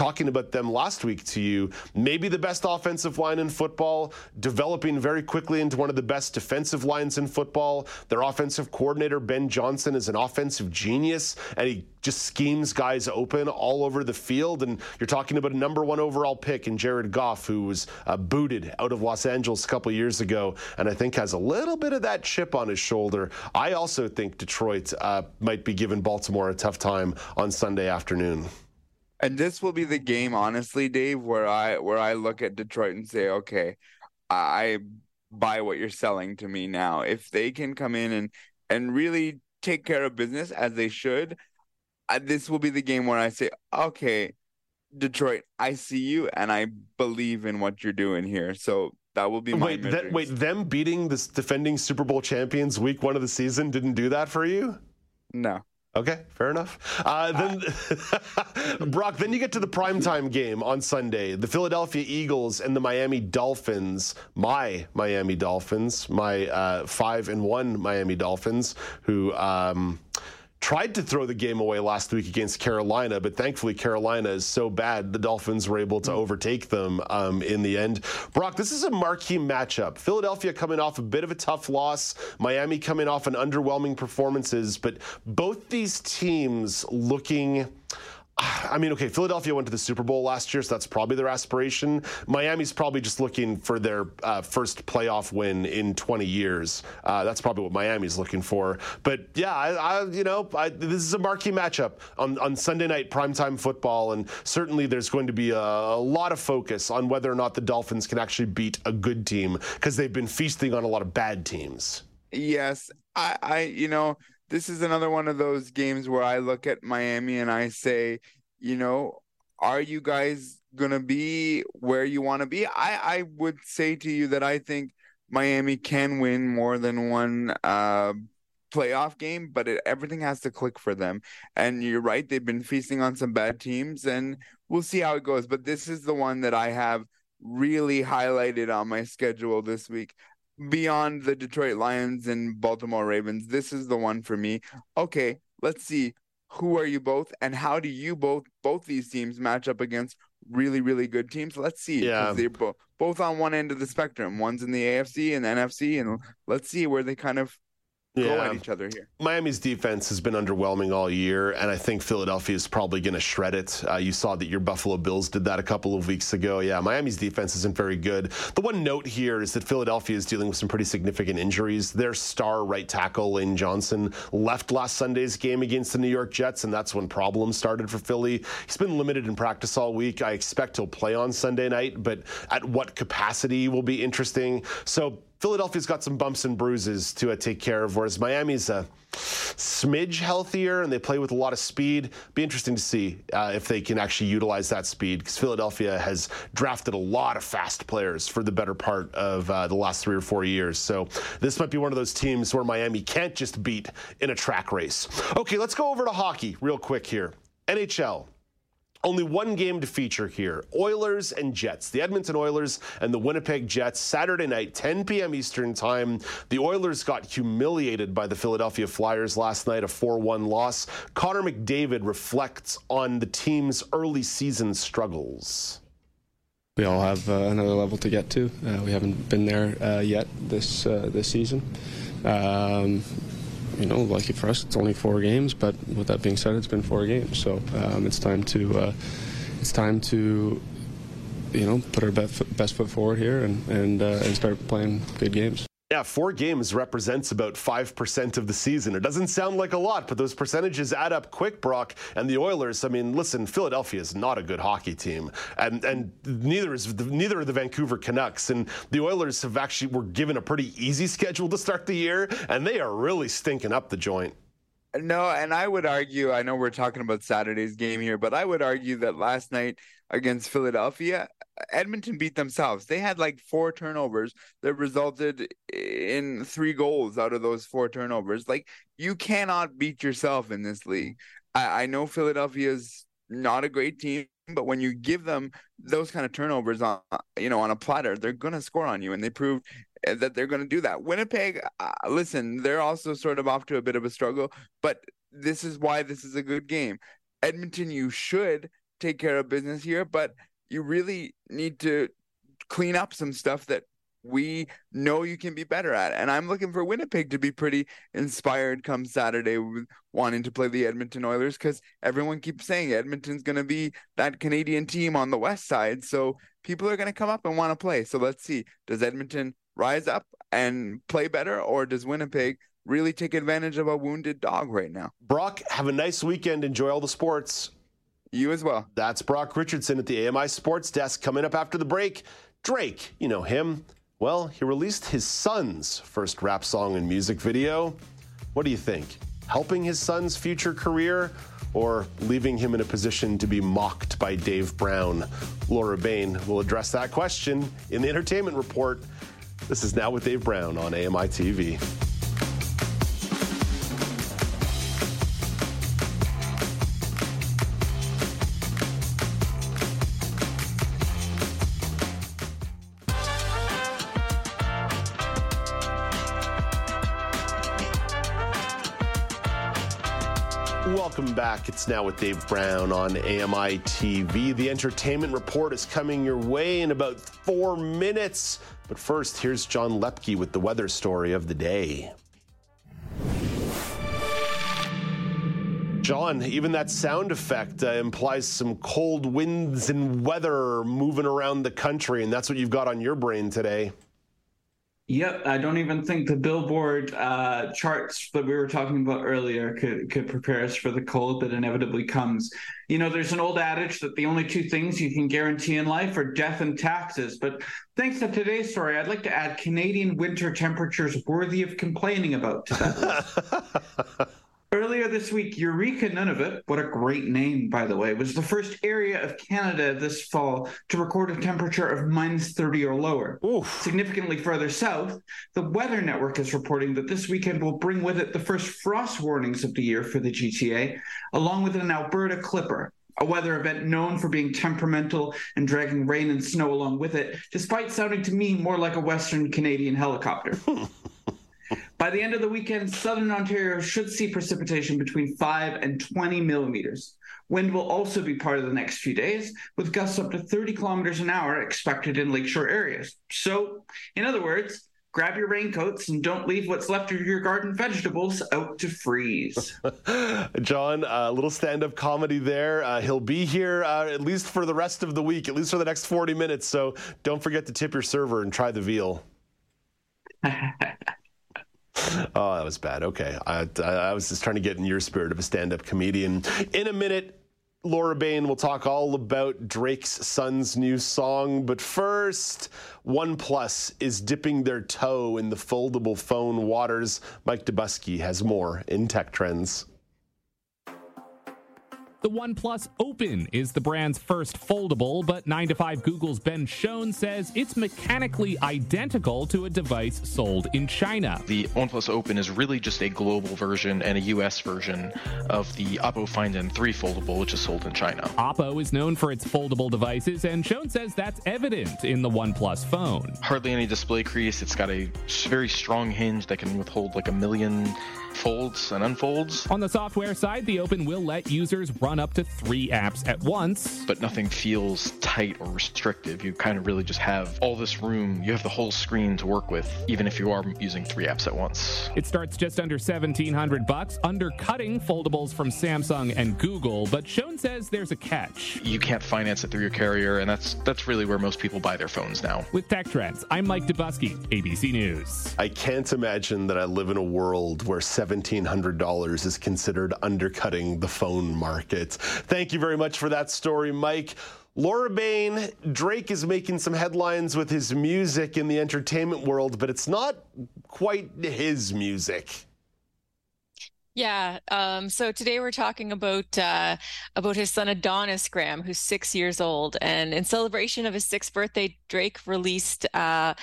S1: talking about them last week to you. Maybe the best offensive line in football, developing very quickly into one of the best defensive lines in football. Their offensive coordinator, Ben Johnson, is an offensive genius, and he just schemes guys open all over the field. And you're talking about a number one overall pick in Jared Goff, who was uh, booted out of Los Angeles a couple years ago, and I think has a little bit of that chip on his shoulder. I also think Detroit uh, might be giving Baltimore a tough time on Sunday afternoon.
S18: And this will be the game, honestly, Dave, where I where I look at Detroit and say, okay, I buy what you're selling to me now. If they can come in and and really take care of business as they should, uh, this will be the game where I say, okay, Detroit, I see you and I believe in what you're doing here. So that will be my
S1: wait. That, wait, them beating the defending Super Bowl champions week one of the season didn't do that for you?
S18: No.
S1: Okay, fair enough. Uh, then, [LAUGHS] Brock, then you get to the primetime game on Sunday. The Philadelphia Eagles and the Miami Dolphins, my Miami Dolphins, my uh, five and one Miami Dolphins, who. Um, tried to throw the game away last week against Carolina, but thankfully Carolina is so bad the Dolphins were able to overtake them um, in the end. Brock, this is a marquee matchup. Philadelphia coming off a bit of a tough loss, Miami coming off an underwhelming performances, but both these teams looking I mean, okay, Philadelphia went to the Super Bowl last year, so that's probably their aspiration. Miami's probably just looking for their uh, first playoff win in 20 years. Uh, that's probably what Miami's looking for. But yeah, I, I you know, I, this is a marquee matchup on, on Sunday night primetime football, and certainly there's going to be a, a lot of focus on whether or not the Dolphins can actually beat a good team because they've been feasting on a lot of bad teams.
S18: Yes, I, I, you know, this is another one of those games where I look at Miami and I say, you know, are you guys gonna be where you want to be? I, I would say to you that I think Miami can win more than one uh, playoff game, but it, everything has to click for them. And you're right; they've been feasting on some bad teams, and we'll see how it goes. But this is the one that I have really highlighted on my schedule this week beyond the Detroit Lions and Baltimore Ravens, this is the one for me. Okay, let's see. Who are you both, and how do you both both these teams match up against really really good teams? Let's see.
S1: Yeah,
S18: they're bo- both on one end of the spectrum. One's in the AFC and the NFC, and let's see where they kind of yeah. go at each other here.
S1: Miami's defense has been underwhelming all year, and I think Philadelphia is probably going to shred it. Uh, you saw that your Buffalo Bills did that a couple of weeks ago. Yeah, Miami's defense isn't very good. The one note here is that Philadelphia is dealing with some pretty significant injuries. Their star right tackle, Lane Johnson, left last Sunday's game against the New York Jets, and that's when problems started for Philly. He's been limited in practice all week. I expect he'll play on Sunday night, but at what capacity will be interesting. So Philadelphia's got some bumps and bruises to uh, take care of, whereas Miami's a smidge healthier and they play with a lot of speed. Be interesting to see uh, if they can actually utilize that speed because Philadelphia has drafted a lot of fast players for the better part of uh, the last three or four years. So this might be one of those teams where Miami can't just beat in a track race. Okay, let's go over to hockey real quick here. NHL. Only one game to feature here Oilers and Jets. The Edmonton Oilers and the Winnipeg Jets, Saturday night, 10 p.m. Eastern Time. The Oilers got humiliated by the Philadelphia Flyers last night, a 4 1 loss. Connor McDavid reflects on the team's early season struggles.
S19: We all have uh, another level to get to. Uh, we haven't been there uh, yet this uh, this season. Um, you know, lucky for us, it's only four games. But with that being said, it's been four games, so um, it's time to uh, it's time to you know put our best, foot forward here and and, uh, and start playing good games.
S1: Yeah, four games represents about 5% of the season. It doesn't sound like a lot, but those percentages add up quick, Brock. And the Oilers, I mean, listen, Philadelphia is not a good hockey team. And and neither is the, neither are the Vancouver Canucks. And the Oilers have actually were given a pretty easy schedule to start the year, and they are really stinking up the joint.
S18: No, and I would argue, I know we're talking about Saturday's game here, but I would argue that last night against Philadelphia, Edmonton beat themselves. They had like four turnovers that resulted in three goals out of those four turnovers. Like, you cannot beat yourself in this league. I, I know Philadelphia's not a great team, but when you give them those kind of turnovers on you know on a platter they're going to score on you and they proved that they're going to do that winnipeg uh, listen they're also sort of off to a bit of a struggle but this is why this is a good game edmonton you should take care of business here but you really need to clean up some stuff that we know you can be better at. And I'm looking for Winnipeg to be pretty inspired come Saturday wanting to play the Edmonton Oilers because everyone keeps saying Edmonton's going to be that Canadian team on the west side. So people are going to come up and want to play. So let's see. Does Edmonton rise up and play better, or does Winnipeg really take advantage of a wounded dog right now?
S1: Brock, have a nice weekend. Enjoy all the sports.
S18: You as well.
S1: That's Brock Richardson at the AMI Sports Desk coming up after the break. Drake, you know him. Well, he released his son's first rap song and music video. What do you think? Helping his son's future career or leaving him in a position to be mocked by Dave Brown? Laura Bain will address that question in the entertainment report. This is Now with Dave Brown on AMI TV. It's now with Dave Brown on AMI TV. The entertainment report is coming your way in about four minutes. But first, here's John Lepke with the weather story of the day. John, even that sound effect uh, implies some cold winds and weather moving around the country, and that's what you've got on your brain today.
S8: Yep, I don't even think the Billboard uh, charts that we were talking about earlier could could prepare us for the cold that inevitably comes. You know, there's an old adage that the only two things you can guarantee in life are death and taxes. But thanks to today's story, I'd like to add Canadian winter temperatures worthy of complaining about to that. [LAUGHS] Earlier this week, Eureka Nunavut, what a great name, by the way, was the first area of Canada this fall to record a temperature of minus 30 or lower.
S1: Oof.
S8: Significantly further south, the Weather Network is reporting that this weekend will bring with it the first frost warnings of the year for the GTA, along with an Alberta Clipper. A weather event known for being temperamental and dragging rain and snow along with it, despite sounding to me more like a Western Canadian helicopter. Hmm. By the end of the weekend, southern Ontario should see precipitation between 5 and 20 millimeters. Wind will also be part of the next few days, with gusts up to 30 kilometers an hour expected in lakeshore areas. So, in other words, grab your raincoats and don't leave what's left of your garden vegetables out to freeze. [LAUGHS]
S1: John, a uh, little stand up comedy there. Uh, he'll be here uh, at least for the rest of the week, at least for the next 40 minutes. So don't forget to tip your server and try the veal. [LAUGHS] oh, that was bad. Okay. I, I, was just trying to get in your spirit of a stand up comedian. In a minute, Laura Bain will talk all about Drake's son's new song. But first, OnePlus is dipping their toe in the foldable phone waters. Mike Dobuski has more in Tech Trends.
S20: The OnePlus Open is the brand's first foldable, but 9 to 5 Google's Ben Schoon says it's mechanically identical to a device sold in China.
S21: The OnePlus Open is really just a global version and a US version of the Oppo Find N3 foldable, which is sold in China.
S20: Oppo is known for its foldable devices, and Schoon says that's evident in the OnePlus phone.
S21: Hardly any display crease. It's got a very strong hinge that can withhold like a million folds and unfolds.
S20: On the software side, the Open will let users run up to three apps at once.
S21: But nothing feels tight or restrictive. You kind of really just have all this room. You have the whole screen to work with, even if you are using three apps at once.
S20: It starts just under 1700 bucks, undercutting foldables from Samsung and Google, but Schoon says there's a catch.
S21: You can't finance it through your carrier, and that's that's really where most people buy their phones now.
S20: With Tech Trends, I'm Mike Dobuski, ABC News.
S1: I can't imagine that I live in a world where $1,700 is considered undercutting the phone market. Thank you very much for that story, Mike. Laura Bain, Drake is making some headlines with his music in the entertainment world, but it's not quite his music.
S7: Yeah. Um, so today we're talking about uh, about his son Adonis Graham, who's six years old, and in celebration of his sixth birthday, Drake released uh,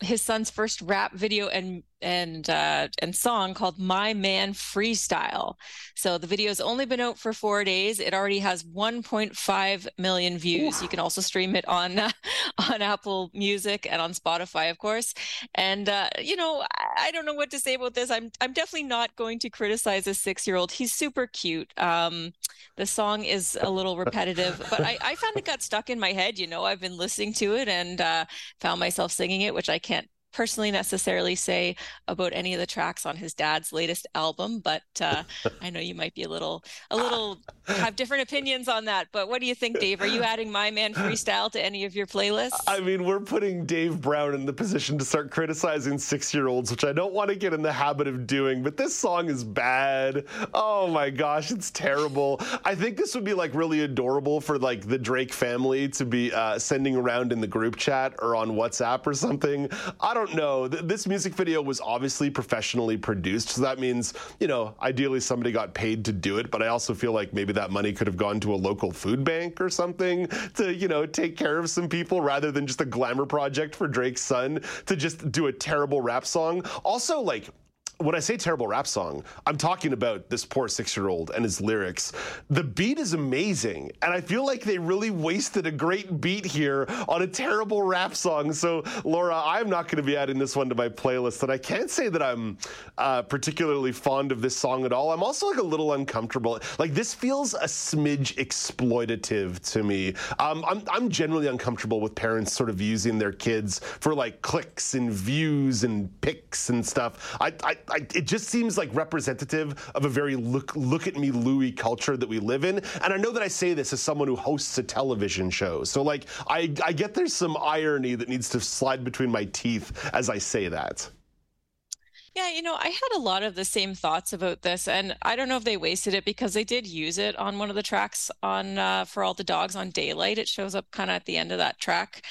S7: his son's first rap video and and uh, and song called "My Man Freestyle." So the video has only been out for four days. It already has 1.5 million views. You can also stream it on uh, [LAUGHS] on Apple Music and on Spotify, of course. And uh, you know, I, I, don't know what to say about this. I'm I'm definitely not going to criticize a six year old. He's super cute. Um, the song is a little repetitive, but I, I found it got stuck in my head. You know, I've been listening to it and uh, found myself singing it, which I can't personally necessarily say about any of the tracks on his dad's latest album, but uh, I know you might be a little, a little have different opinions on that. But what do you think, Dave? Are you adding My Man Freestyle to any of your playlists?
S1: I mean, we're putting Dave Brown in the position to start criticizing six-year-olds, which I don't want to get in the habit of doing. But this song is bad. Oh my gosh, it's terrible. I think this would be like really adorable for like the Drake family to be uh, sending around in the group chat or on WhatsApp or something. I don't don't know. This music video was obviously professionally produced, so that means, you know, ideally somebody got paid to do it, but I also feel like maybe that money could have gone to a local food bank or something to, you know, take care of some people rather than just a glamour project for Drake's son to just do a terrible rap song. Also, like, when I say terrible rap song, I'm talking about this poor six year old and his lyrics. The beat is amazing, and I feel like they really wasted a great beat here on a terrible rap song. So, Laura, I'm not going to be adding this one to my playlist, and I can't say that I'm uh, particularly fond of this song at all. I'm also like a little uncomfortable. Like, this feels a smidge exploitative to me. Um, I'm, I'm generally uncomfortable with parents sort of using their kids for like clicks and views and pics and stuff. I, I I, it just seems like representative of a very look look at me Louie culture that we live in. And I know that I say this as someone who hosts a television show, so like I I get there's some irony that needs to slide between my teeth as I say that.
S7: Yeah, you know, I had a lot of the same thoughts about this, and I don't know if they wasted it because they did use it on one of the tracks on uh, for all the dogs on Daylight. It shows up kind of at the end of that track,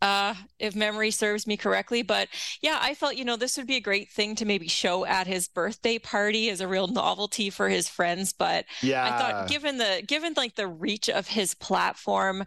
S7: uh, if memory serves me correctly. But yeah, I felt you know this would be a great thing to maybe show at his birthday party as a real novelty for his friends. But
S1: yeah,
S7: I thought given the given like the reach of his platform,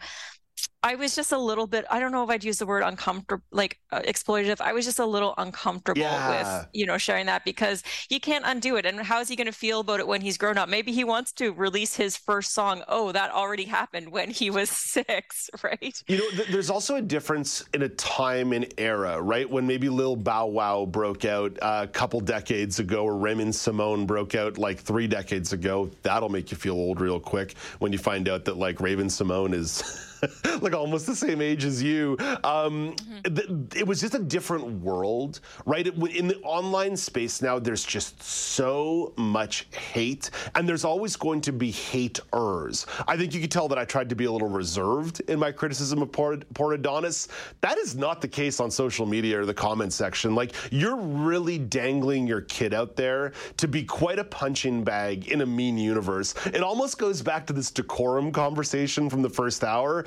S7: I was just a little bit, I don't know if I'd use the word uncomfortable, like uh, exploitative. I was just a little uncomfortable
S1: Yeah.
S7: with, you know, sharing that because you can't undo it. And how is he going to feel about it when he's grown up? Maybe he wants to release his first song. Oh, that already happened when he was [LAUGHS] six, right?
S1: You know, th- there's also a difference in a time and era, right? When maybe Lil Bow Wow broke out uh, a couple decades ago, or Raymond Simone broke out like three decades ago. That'll make you feel old real quick when you find out that like Raven Simone is. [LAUGHS] [LAUGHS] like almost the same age as you. Um, th- it was just a different world, right? It, in the online space now, there's just so much hate, and there's always going to be haters. I think you could tell that I tried to be a little reserved in my criticism of poor Adonis. That is not the case on social media or the comment section. Like, you're really dangling your kid out there to be quite a punching bag in a mean universe. It almost goes back to this decorum conversation from the first hour.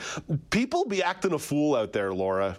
S1: People be acting a fool out there, Laura.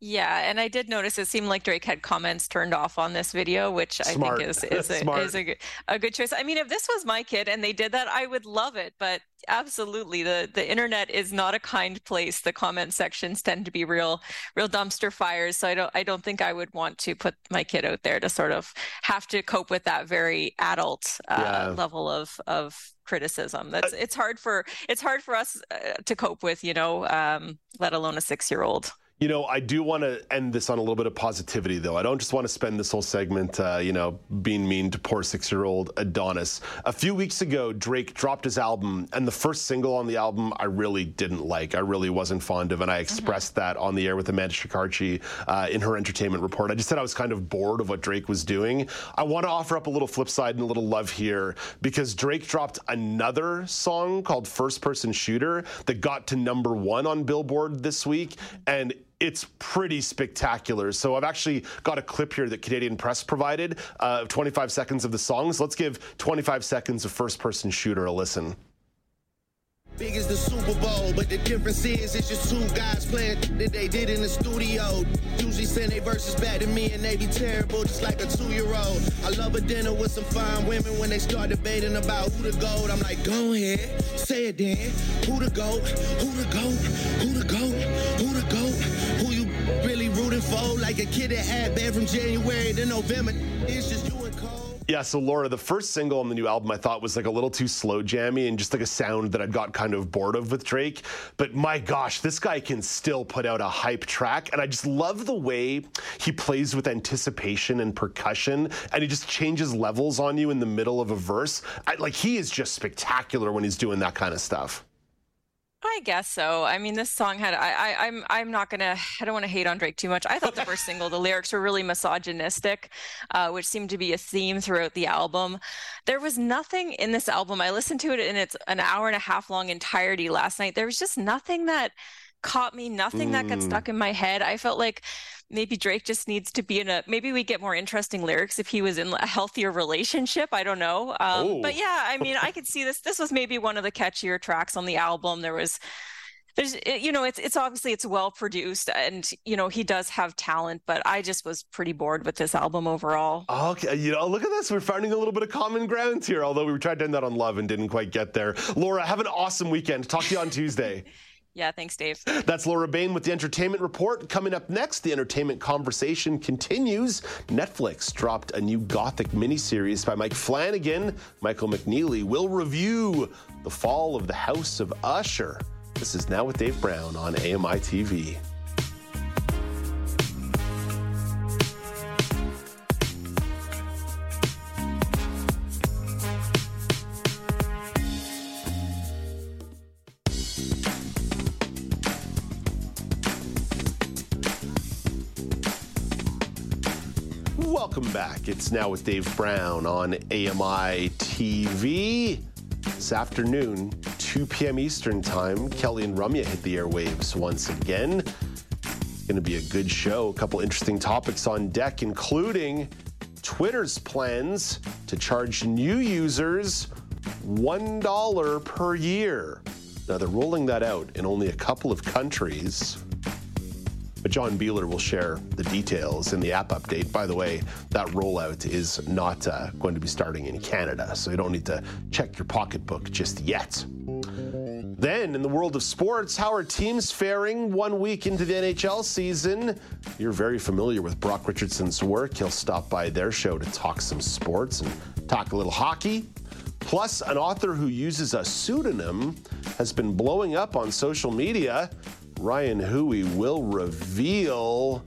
S7: Yeah, and I did notice it seemed like Drake had comments turned off on this video, which
S1: Smart.
S7: I think is [LAUGHS] is, a, is a, good- a good choice. I mean, if this was my kid and they did that, I would love it. But absolutely, the the internet is not a kind place. The comment sections tend to be real real dumpster fires. So I don't I don't think I would want to put my kid out there to sort of have to cope with that very adult uh,
S1: Yeah.
S7: level of of criticism. That's it's hard for it's hard for us uh, to cope with, you know, um, let alone a six year old.
S1: You know, I do want to end this on a little bit of positivity, though. I don't just want to spend this whole segment, uh, you know, being mean to poor six year old Adonis. A few weeks ago, Drake dropped his album, and the first single on the album I really didn't like. I really wasn't fond of, and I expressed that on the air with Amanda Shikarchi uh, in her entertainment report. I just said I was kind of bored of what Drake was doing. I want to offer up a little flip side and a little love here because Drake dropped another song called First Person Shooter that got to number one on Billboard this week. And it's pretty spectacular. So I've actually got a clip here that Canadian Press provided uh, of 25 seconds of the songs. Let's give 25 seconds of First Person Shooter a listen.
S22: Big as the Super Bowl, but the difference is it's just two guys playing that they did in the studio. Usually send verses back to me and they be terrible, just like a two-year-old. I love a dinner with some fine women when they start debating about who the. I'm like, go ahead, say it then. Who the? Who the? Who the? Like a kid that had bad from January to November. It's just you and Cole.
S1: Yeah, so Laura, the first single on the new album I thought was like a little too slow jammy and just like a sound that I'd got kind of bored of with Drake. But my gosh, this guy can still put out a hype track. And I just love the way he plays with anticipation and percussion and he just changes levels on you in the middle of a verse. I, like he is just spectacular when he's doing that kind of stuff.
S7: I guess so. I mean, this song had I, I I'm I'm not gonna [SIGHS] I don't want to hate on Drake too much. I thought the first [LAUGHS] single, the lyrics were really misogynistic, uh, which seemed to be a theme throughout the album. There was nothing in this album. I listened to it in its an hour and a half long entirety last night. There was just nothing that caught me, nothing that got
S1: Mm.
S7: stuck in my head. I felt like maybe Drake just needs to be in a maybe we get more interesting lyrics if he was in a healthier relationship. I don't know. Um,
S1: Oh.
S7: but yeah, I mean, I [LAUGHS] could see this. This was maybe one of the catchier tracks on the album. There was there's you know it's it's obviously it's well produced and you know he does have talent but i just was pretty bored with this album overall
S1: Okay, you know, look at this. We're finding a little bit of common ground here, although we tried to end that on love and didn't quite get there. Laura, have an awesome weekend. Talk to you on Tuesday. [LAUGHS]
S7: yeah thanks dave [LAUGHS]
S1: That's Laura Bain with the Entertainment Report. Coming up next, the entertainment conversation continues. Netflix dropped a new Gothic miniseries by Mike Flanagan. Michael McNeely will review the fall of the House of Usher. This is Now with Dave Brown on AMI TV. Welcome back. It's now with Dave Brown on AMI TV. This afternoon, 2 p.m. Eastern Time, Kelly and Ramya hit the airwaves once again. It's going to be a good show. A couple interesting topics on deck, including Twitter's plans to charge new users $1 per year. Now, they're rolling that out in only a couple of countries. But John Beeler will share the details in the app update. By the way, that rollout is not uh, going to be starting in Canada, so you don't need to check your pocketbook just yet. Then, in the world of sports, how are teams faring one week into the NHL season? You're very familiar with Brock Richardson's work. He'll stop by their show to talk some sports and talk a little hockey. Plus, an author who uses a pseudonym has been blowing up on social media. Ryan Hui will reveal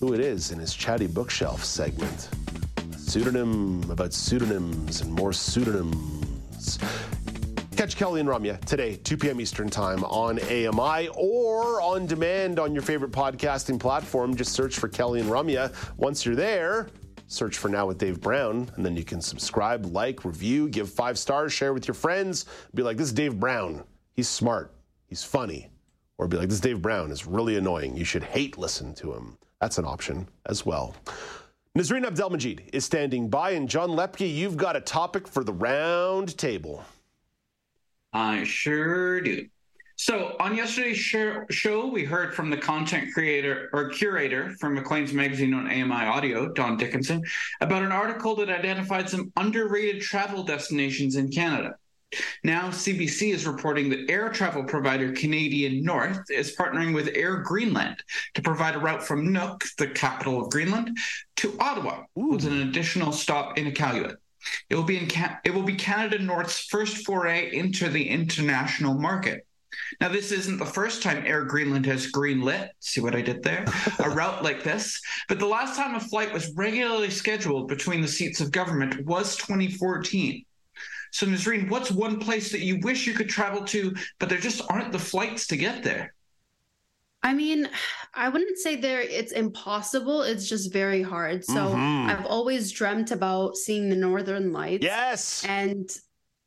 S1: who it is in his Chatty Bookshelf segment. Pseudonym about pseudonyms and more pseudonyms. Catch Kelly and Ramya today, 2 p.m. Eastern Time on AMI or on demand on your favorite podcasting platform. Just search for Kelly and Ramya. Once you're there, search for Now with Dave Brown, and then you can subscribe, like, review, give five stars, share with your friends. Be like, this is Dave Brown. He's smart. He's funny. Or be like, this Dave Brown is really annoying. You should hate listen to him. That's an option as well. Nazreen Abdelmajid is standing by, and John Lepke, you've got a topic for the round table.
S8: I sure do. So on yesterday's show, we heard from the content creator or curator from Maclean's magazine on AMI Audio, Don Dickinson, about an article that identified some underrated travel destinations in Canada. Now, CBC is reporting that air travel provider Canadian North is partnering with Air Greenland to provide a route from Nuuk, the capital of Greenland, to Ottawa, Ooh. with an additional stop in Iqaluit. It will be in it will be Canada North's first foray into the international market. Now, this isn't the first time Air Greenland has greenlit. See what I did there? a [LAUGHS] route like this. But the last time a flight was regularly scheduled between the seats of government was 2014. So, Nazreen, what's one place that you wish you could travel to, but there just aren't the flights to get there?
S23: I mean, I wouldn't say there it's impossible. It's just very hard. So mm-hmm. I've always dreamt about seeing the northern lights.
S1: Yes.
S23: And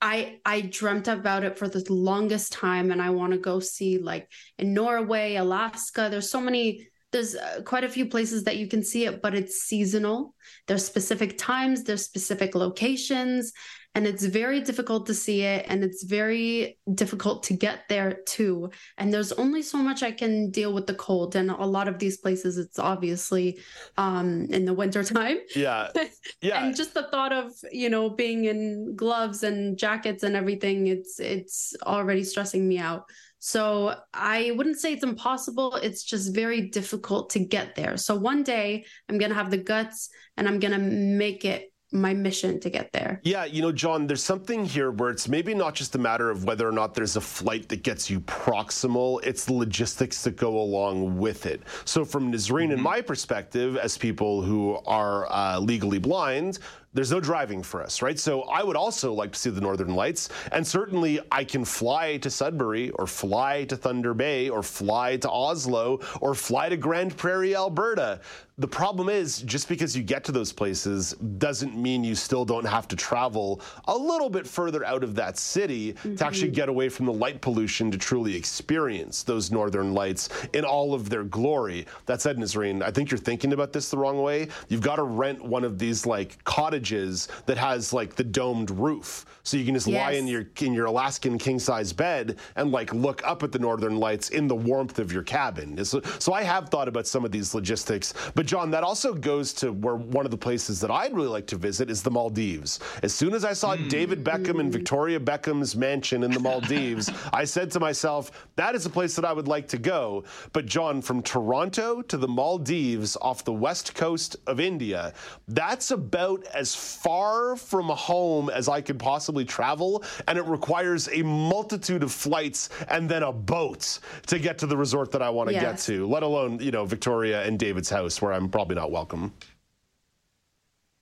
S23: I I dreamt about it for the longest time and I want to go see like in Norway, Alaska. There's so many there's uh, quite a few places that you can see it, but it's seasonal. There's specific times, there's specific locations, and it's very difficult to see it and it's very difficult to get there too and there's only so much i can deal with the cold and a lot of these places it's obviously um in the winter time
S1: yeah [LAUGHS] yeah
S23: and just the thought of you know being in gloves and jackets and everything it's it's already stressing me out so I wouldn't say it's impossible. It's just very difficult to get there. So one day I'm going to have the guts and I'm going to make it my mission to get there.
S1: Yeah, you know, John, there's something here where it's maybe not just a matter of whether or not there's a flight that gets you proximal, it's the logistics that go along with it. So, from Nazreen mm-hmm. and my perspective, as people who are uh, legally blind, there's no driving for us, right? So I would also like to see the Northern Lights, and certainly I can fly to Sudbury or fly to Thunder Bay or fly to Oslo or fly to Grande Prairie, Alberta. The problem is, just because you get to those places doesn't mean you still don't have to travel a little bit further out of that city mm-hmm. to actually get away from the light pollution to truly experience those northern lights in all of their glory. That said, Nazreen, I think you're thinking about this the wrong way. You've got to rent one of these like cottages that has like the domed roof, so you can just yes. lie in your in your Alaskan king size bed and like look up at the northern lights in the warmth of your cabin. So, so I have thought about some of these logistics, but but John, that also goes to where one of the places that I'd really like to visit is the Maldives. As soon as I saw mm. David Beckham and Victoria Beckham's mansion in the [LAUGHS] Maldives, I said to myself, that is a place that I would like to go. But John, from Toronto to the Maldives off the west coast of India, that's about as far from home as I could possibly travel, and it requires a multitude of flights and then a boat to get to the resort that I want to yes. get to, let alone, you know, Victoria and David's house where I'm probably not welcome.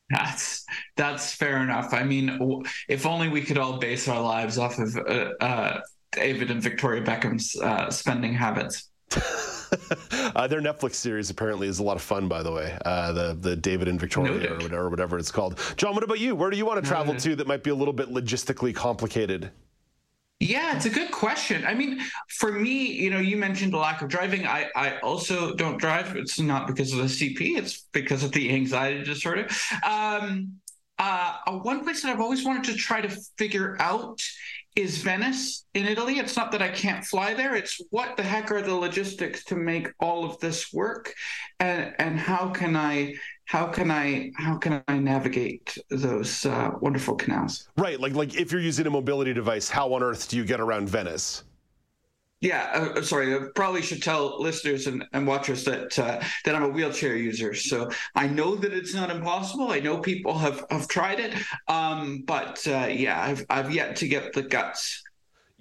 S8: That's that's fair enough. I mean, if only we could all base our lives off of uh, uh, David and Victoria Beckham's uh, spending habits. [LAUGHS] [LAUGHS]
S1: uh, their Netflix series apparently is a lot of fun, by the way. Uh, the the David and Victoria or whatever, whatever it's called. John, what about you? Where do you want to travel to that might be a little bit logistically complicated?
S8: Yeah, it's a good question. I mean, for me, you know, you mentioned the lack of driving. I, I also don't drive. It's not because of the CP. It's because of the anxiety disorder. Um, uh, one place that I've always wanted to try to figure out is Venice in Italy. It's not that I can't fly there. It's what the heck are the logistics to make all of this work, and and how can I how can I how can I navigate those uh, wonderful canals?
S1: Right, like like if you're using a mobility device, how on earth do you get around Venice?
S8: Yeah, uh, uh, sorry. I probably should tell listeners and, and watchers that uh, that I'm a wheelchair user. So I know that it's not impossible. I know people have have tried it, um, but uh, yeah, I've I've yet to get the guts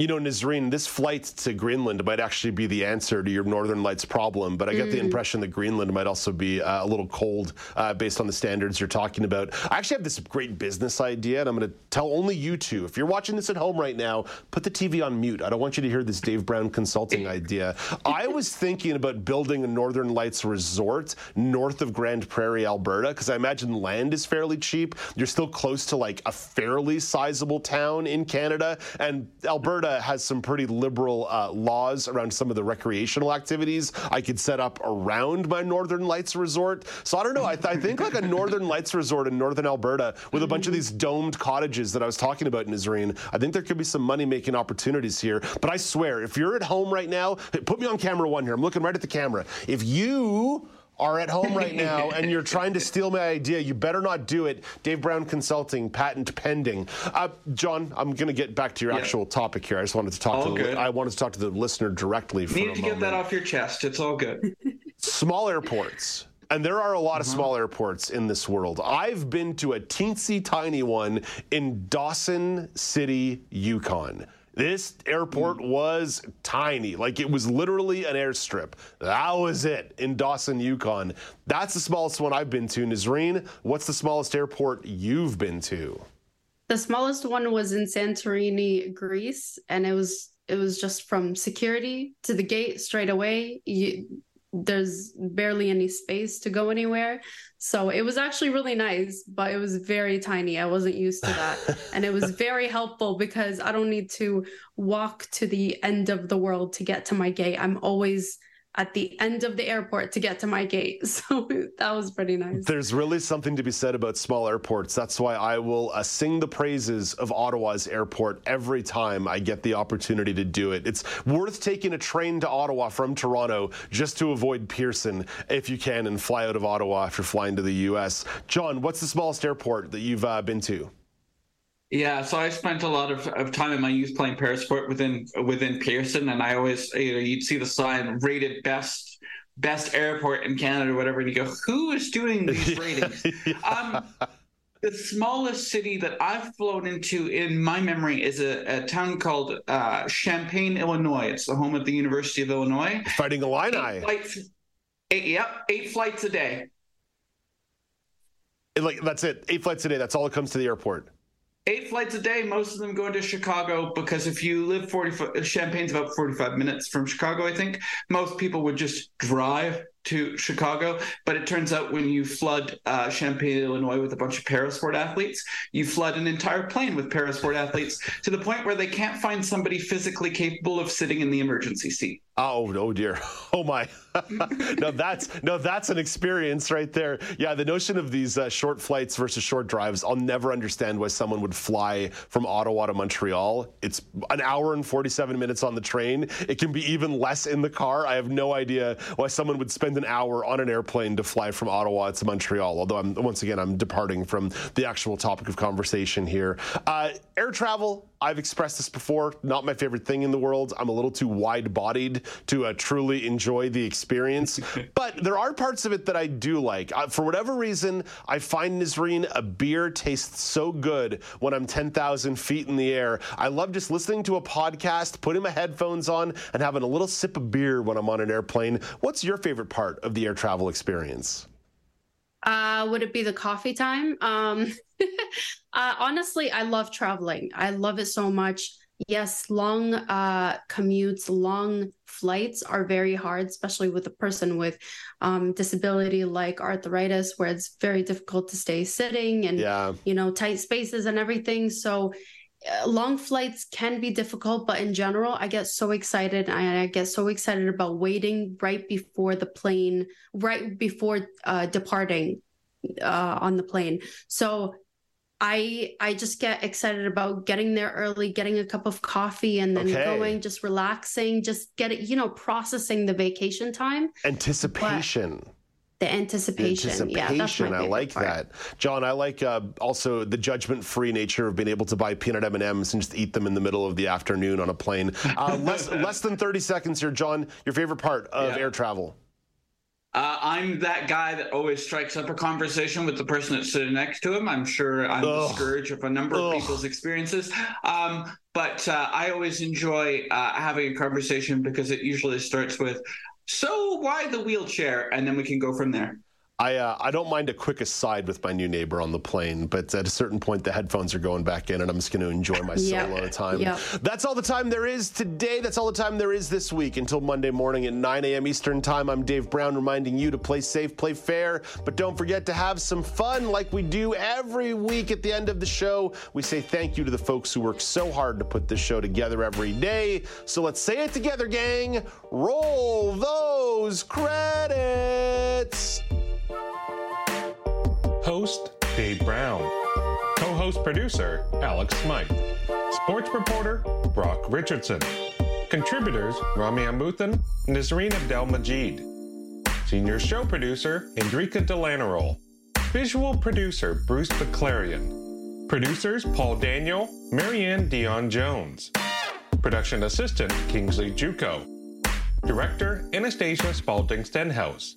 S1: you know, Nazreen, this flight to Greenland might actually be the answer to your Northern Lights problem, but I get mm. the impression that Greenland might also be uh, a little cold uh, based on the standards you're talking about. I actually have this great business idea, and I'm going to tell only you two. If you're watching this at home right now, put the TV on mute. I don't want you to hear this Dave Brown consulting [LAUGHS] idea. I was thinking about building a Northern Lights resort north of Grande Prairie, Alberta, because I imagine land is fairly cheap. You're still close to like a fairly sizable town in Canada, and Alberta has some pretty liberal uh, laws around some of the recreational activities I could set up around my Northern Lights resort. So I don't know. I, th- I think like a Northern Lights resort in Northern Alberta with a bunch of these domed cottages that I was talking about in Nazreen. I think there could be some money making opportunities here. But I swear, if you're at home right now, put me on camera one here. I'm looking right at the camera. If you are at home right [LAUGHS] now and you're trying to steal my idea, you better not do it. Dave Brown Consulting, patent pending. Uh, John, I'm going to get back to your yeah. actual topic here. I just wanted to talk
S8: all
S1: to
S8: the,
S1: I wanted to talk to the listener directly. For
S8: Need to
S1: moment.
S8: get that off your chest. It's all good. [LAUGHS]
S1: Small airports. And there are a lot of uh-huh. small airports in this world. I've been to a teensy tiny one in Dawson City, Yukon. This airport mm. was tiny. Like it was literally an airstrip. That was it in Dawson, Yukon. That's the smallest one I've been to. Nazreen, what's the smallest airport you've been to?
S23: The smallest one was in Santorini, Greece, and it was it was just from security to the gate straight away. You, there's barely any space to go anywhere. So it was actually really nice, but it was very tiny. I wasn't used to that. [LAUGHS] and it was very helpful because I don't need to walk to the end of the world to get to my gate. I'm always at the end of the airport to get to my gate. [LAUGHS] So that was pretty nice.
S1: There's really something to be said about small airports. That's why I will uh, sing the praises of Ottawa's airport every time I get the opportunity to do it. It's worth taking a train to Ottawa from Toronto just to avoid Pearson if you can and fly out of Ottawa if you're flying to the U.S. John, what's the smallest airport that you've uh, been to?
S8: Yeah, so I spent a lot of, of time in my youth playing parasport within within Pearson, and I always you know you'd see the sign rated best best airport in Canada, or whatever, and you go, who is doing these [LAUGHS] ratings? um, the smallest city that I've flown into in my memory is a, a town called uh, Champaign, Illinois. It's the home of the University of Illinois.
S1: Fighting Illini.
S8: Eight flights, eight, yep, eight flights a day.
S1: Like that's it. Eight flights a day. That's all it comes to the airport
S8: eight flights a day, most of them going to Chicago because if you live 40, Champaign's about 45 minutes from Chicago, I think. Most people would just drive to Chicago. But it turns out when you flood uh, Champaign, Illinois with a bunch of parasport athletes, you flood an entire plane with parasport athletes to the point where they can't find somebody physically capable of sitting in the emergency seat.
S1: Oh, oh dear. [LAUGHS] Oh my. [LAUGHS] no, that's no, that's an experience right there. Yeah, the notion of these uh, short flights versus short drives, I'll never understand why someone would fly from Ottawa to Montreal. It's an hour and 47 minutes on the train. It can be even less in the car. I have no idea why someone would spend an hour on an airplane to fly from Ottawa to Montreal. Although I'm once again I'm departing from the actual topic of conversation here. Uh, air travel. I've expressed this before. Not my favorite thing in the world. I'm a little too wide-bodied to uh, truly enjoy the experience. [LAUGHS] but there are parts of it that I do like. Uh, for whatever reason, I find Nazreen a beer tastes so good when I'm 10,000 feet in the air. I love just listening to a podcast, putting my headphones on, and having a little sip of beer when I'm on an airplane. What's your favorite part of the air travel experience?
S23: Uh, would it be the coffee time? Um, [LAUGHS] uh, honestly, I love traveling. I love it so much. yes, long uh, commutes, long flights are very hard, especially with a person with um, disability like arthritis, where it's very difficult to stay sitting and
S1: Yeah.
S23: you know tight spaces and everything. So long flights can be difficult, but in general, I get so excited. and I get so excited about waiting right before the plane, right before uh, departing uh, on the plane. So I I just get excited about getting there early, getting a cup of coffee, and then
S1: Okay.
S23: going, just relaxing, just get it, you know, processing the vacation time,
S1: Anticipation.
S23: The anticipation. Yeah, that's my
S1: Anticipation. I like
S23: part.
S1: that, John. I like uh, also the judgment-free nature of being able to buy peanut M and M's and just eat them in the middle of the afternoon on a plane. Uh, [LAUGHS] less less than thirty seconds here, John. Your favorite part of air travel?
S8: Uh, I'm that guy that always strikes up a conversation with the person that's sitting next to him. I'm sure I'm the scourge of a number of people's experiences. Um, but uh, I always enjoy uh, having a conversation because it usually starts with, So why the wheelchair? And then we can go from there.
S1: I uh, I don't mind a quick aside with my new neighbor on the plane, but at a certain point the headphones are going back in, and I'm just going to enjoy my
S23: Yep.
S1: solo time.
S23: Yep.
S1: That's all the time there is today. That's all the time there is this week. Until Monday morning at 9 a.m. Eastern Time, I'm Dave Brown, reminding you to play safe, play fair, but don't forget to have some fun, like we do every week at the end of the show. We say thank you to the folks who work so hard to put this show together every day. So let's say it together, gang. Roll those credits.
S24: Host Dave Brown. Co host producer Alex Smythe. Sports reporter Brock Richardson. Contributors Rami Amuthan and Nazreen Abdel Majid. Senior show producer Indrika Delanarol. Visual producer Bruce McClarion. Producers Paul Daniel, Marianne Dion Jones. Production assistant Kingsley Juco. Director Anastasia Spalding Stenhouse.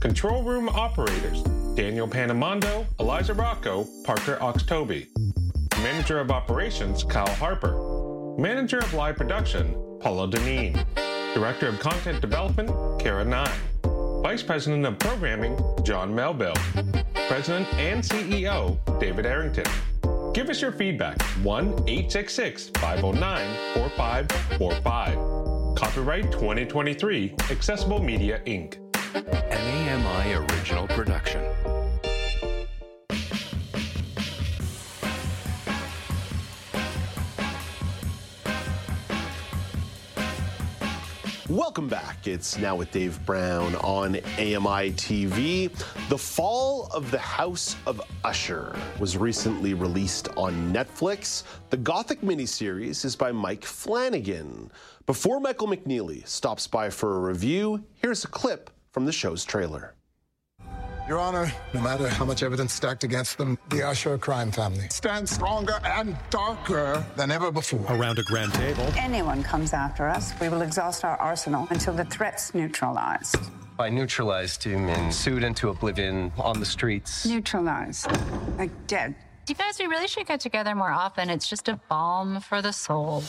S24: Control room operators Daniel Panamondo, Eliza Rocco, Parker Oxtoby. Manager of operations Kyle Harper. Manager of live production Paula Deneen. Director of content development Kara Nye. Vice President of Programming John Melville. President and CEO David Arrington. Give us your feedback 1 866 509 4545. Copyright 2023 Accessible Media Inc.
S25: An AMI original production.
S1: Welcome back. It's now with Dave Brown on AMI TV. The Fall of the House of Usher was recently released on Netflix. The Gothic miniseries is by Mike Flanagan. Before Michael McNeely stops by for a review, here's a clip from the show's trailer.
S26: Your Honor, no matter how much evidence stacked against them, the Usher crime family stands stronger and darker than ever before.
S27: Around a grand table,
S28: anyone comes after us, we will exhaust our arsenal until the threat's neutralized.
S29: By neutralized, do you mean sued into oblivion on the streets?
S28: Neutralized. Like dead.
S30: You guys, we really should get together more often. It's just a balm for the soul.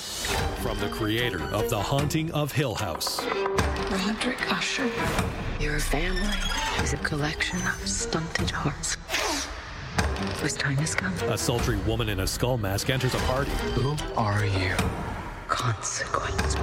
S27: from the creator of The Haunting of Hill House.
S31: Roderick Usher, your family is a collection of stunted hearts whose time has come.
S27: A sultry woman in a skull mask enters a party.
S31: Who are you? Consequence.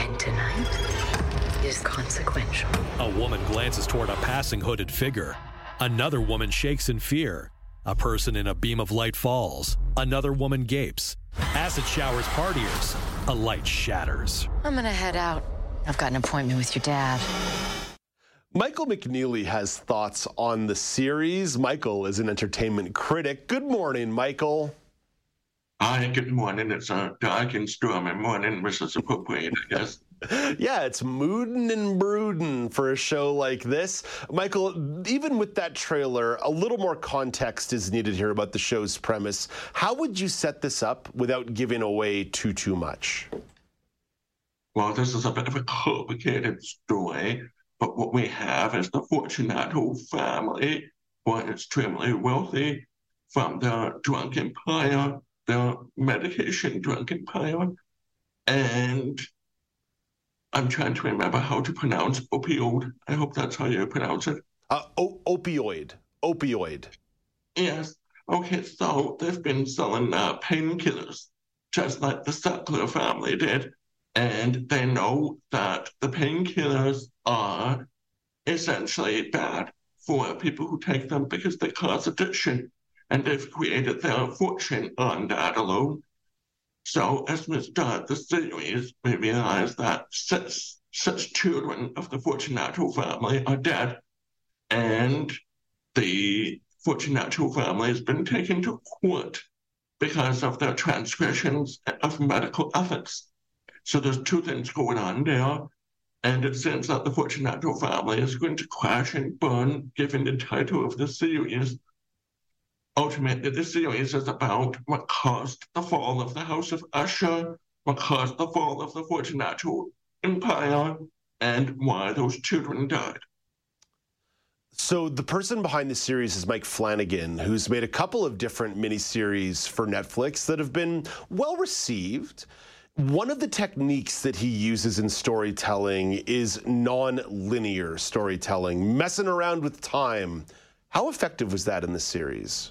S31: And tonight is consequential.
S27: A woman glances toward a passing hooded figure. Another woman shakes in fear. A person in a beam of light falls. Another woman gapes. Acid showers partiers. A light shatters.
S31: I'm gonna head out. I've got an appointment with your dad.
S1: Michael McNeely has thoughts on the series. Michael is an entertainment critic. Good morning, Michael.
S32: Hi, good morning. It's uh, a dark and stormy morning, which is appropriate, I guess.
S1: Yeah, it's moodin' and broodin' for a show like this. Michael, even with that trailer, a little more context is needed here about the show's premise. How would you set this up without giving away too, too much?
S32: Well, this is a bit of a complicated story, but what we have is the Fortunato family, who extremely wealthy from their drug empire, their medication drug empire, and I'm trying to remember how to pronounce opioid. I hope that's how you pronounce it.
S1: Uh, o- opioid. Opioid.
S32: Yes. Okay, so they've been selling uh, painkillers just like the Sackler family did. And they know that the painkillers are essentially bad for people who take them because they cause addiction. And they've created their fortune on that alone. So as start the series, we realize that six, six children of the Fortunato family are dead. And the Fortunato family has been taken to court because of their transgressions of medical ethics. So there's two things going on there. And it seems that the Fortunato family is going to crash and burn, given the title of the series. Ultimately, the series is about what caused the fall of the House of Usher, what caused the fall of the Fortunato Empire, and why those children died.
S1: So the person behind the series is Mike Flanagan, who's made a couple of different miniseries for Netflix that have been well received. One of the techniques that he uses in storytelling is non-linear storytelling, messing around with time. How effective was that in the series?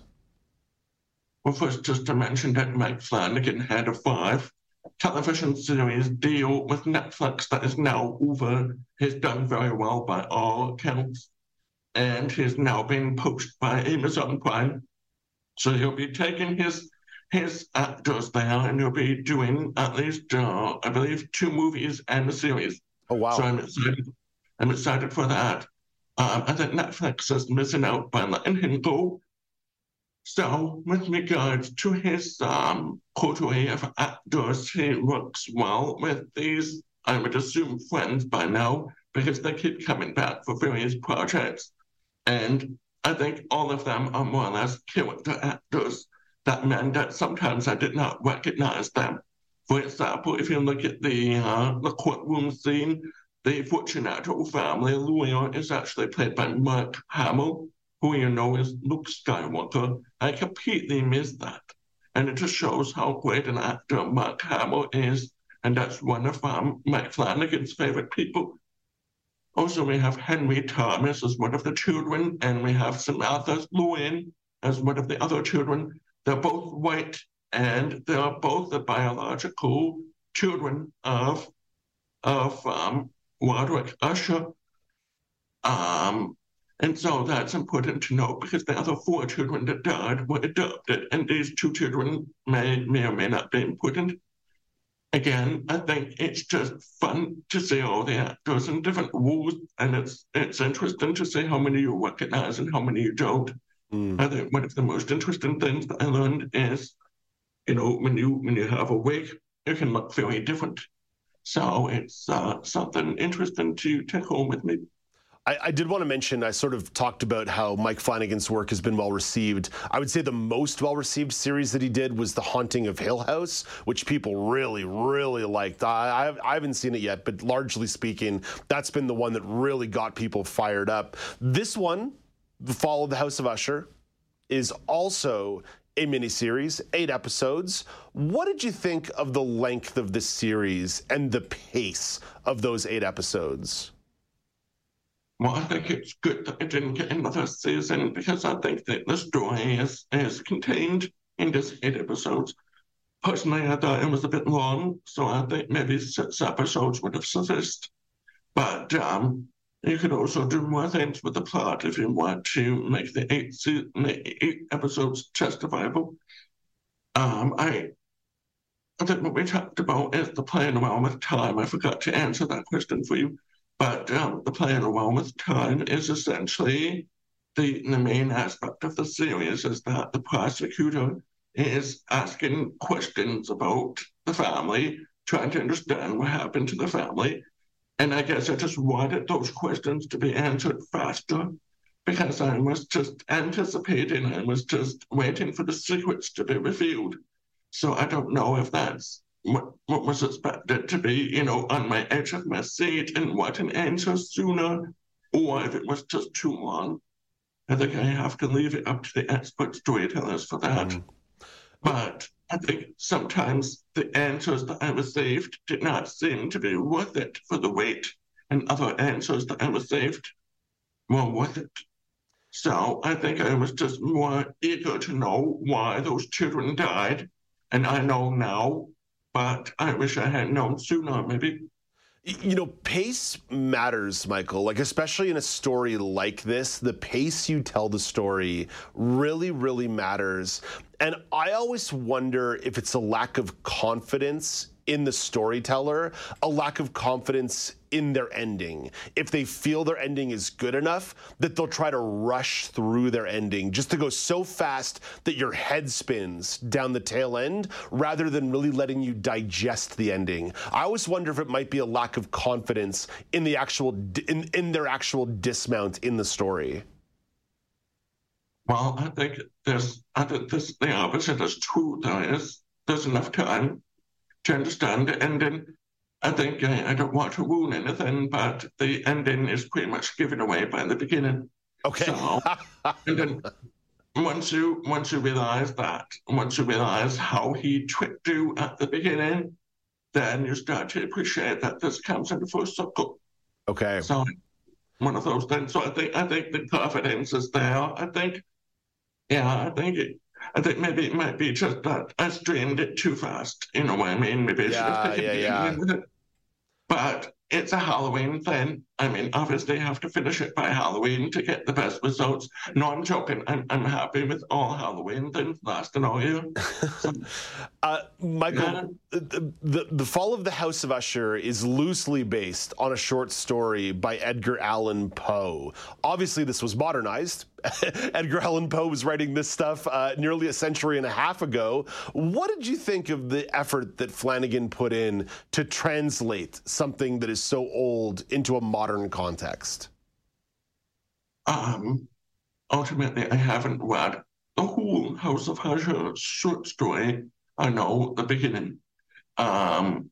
S32: Well, first, just to mention that Mike Flanagan had a five television series deal with Netflix that is now over. He's done very well by all accounts and he's now being poached by Amazon Prime. So he'll be taking his his actors there, and he'll be doing at least, uh, I believe, two movies and a series.
S1: Oh wow!
S32: So I'm excited. I'm excited for that. Um, I think Netflix is missing out by letting him go. So, with regards to his um, of actors, he works well with these, I would assume, friends by now, because they keep coming back for various projects. And I think all of them are more or less character actors. That meant that sometimes I did not recognize them. For example, if you look at the uh, the courtroom scene, the Fortunato family lawyer is actually played by Mark Hamill, who you know is Luke Skywalker. I completely missed that. And it just shows how great an actor Mark Hamill is. And that's one of um, Mike Flanagan's favorite people. Also, we have Henry Thomas as one of the children, and we have Samantha Sloyan as one of the other children. They're both white, and they are both the biological children of of um, Roderick Usher. Um, and so that's important to know because the other four children that died were adopted, and these two children may, may or may not be important again, I think it's just fun to see all the actors in different roles, and it's it's interesting to see how many you recognize and how many you don't.
S1: Mm.
S32: I think one of the most interesting things that I learned is, you know, when you when you have a wig, it can look very different. So it's uh, something interesting to take home with me.
S1: I, I, did want to mention, I sort of talked about how Mike Flanagan's work has been well received. I would say the most well received series that he did was The Haunting of Hill House, which people really, really liked. I, I, I haven't seen it yet, but largely speaking, that's been the one that really got people fired up. This one, The Fall of the House of Usher, is also a miniseries, eight episodes. What did you think of the length of the series and the pace of those eight episodes?
S32: Well, I think it's good that it didn't get another season because I think that the story is, is contained in just eight episodes. Personally, I thought it was a bit long, so I think maybe six episodes would have sufficed. But um, you could also do more things with the plot if you want to make the eight eight episodes justifiable. Um, I I think what we talked about is the playing around with time. I forgot to answer that question for you. But um, the playing around with time is essentially the, the main aspect of the series is that the prosecutor is asking questions about the family, trying to understand what happened to the family. And I guess I just wanted those questions to be answered faster because I was just anticipating, I was just waiting for the secrets to be revealed. So I don't know if that's what, what was expected to be, you know, on my edge of my seat and what an answer sooner, or if it was just too long. I think I have to leave it up to the expert storytellers for that. Mm. But I think sometimes the answers that I received did not seem to be worth it for the wait, and other answers that I received were worth it. So I think I was just more eager to know why those children died. And I know now but I wish I had known sooner, maybe.
S1: You know, pace matters, Michael. Like, especially in a story like this, the pace you tell the story really, really matters. And I always wonder if it's a lack of confidence in the storyteller, a lack of confidence in their ending. If they feel their ending is good enough, that they'll try to rush through their ending just to go so fast that your head spins down the tail end rather than really letting you digest the ending. I always wonder if it might be a lack of confidence in the actual in, in their actual dismount in the story.
S32: Well, I think there's I think this the opposite is true. There is there's enough time to understand the ending. I think I, I don't want to ruin anything, but the ending is pretty much given away by the beginning.
S1: Okay.
S32: So, [LAUGHS] and then once you once you realize that, once you realize how he tricked you at the beginning, then you start to appreciate that this comes in the first circle.
S1: Okay.
S32: So one of those things. So I think I think the confidence is there. I think, yeah, I think it, I think maybe it might be just that I streamed it too fast. You know what I mean? Maybe I
S1: Yeah,
S32: taken
S1: yeah, yeah.
S32: it. But it's a Halloween thing. I mean, obviously, you have to finish it by Halloween to get the best results. No, I'm joking. I'm, I'm happy with all Halloween things lasting all year. [LAUGHS]
S1: Uh, Michael, the, the, the Fall of the House of Usher is loosely based on a short story by Edgar Allan Poe. Obviously, this was modernized. [LAUGHS] Edgar Allan Poe was writing this stuff uh, nearly a century and a half ago. What did you think of the effort that Flanagan put in to translate something that is so old into a modern context?
S32: Um, ultimately, I haven't read the whole House of Usher short story. I know the beginning. Um,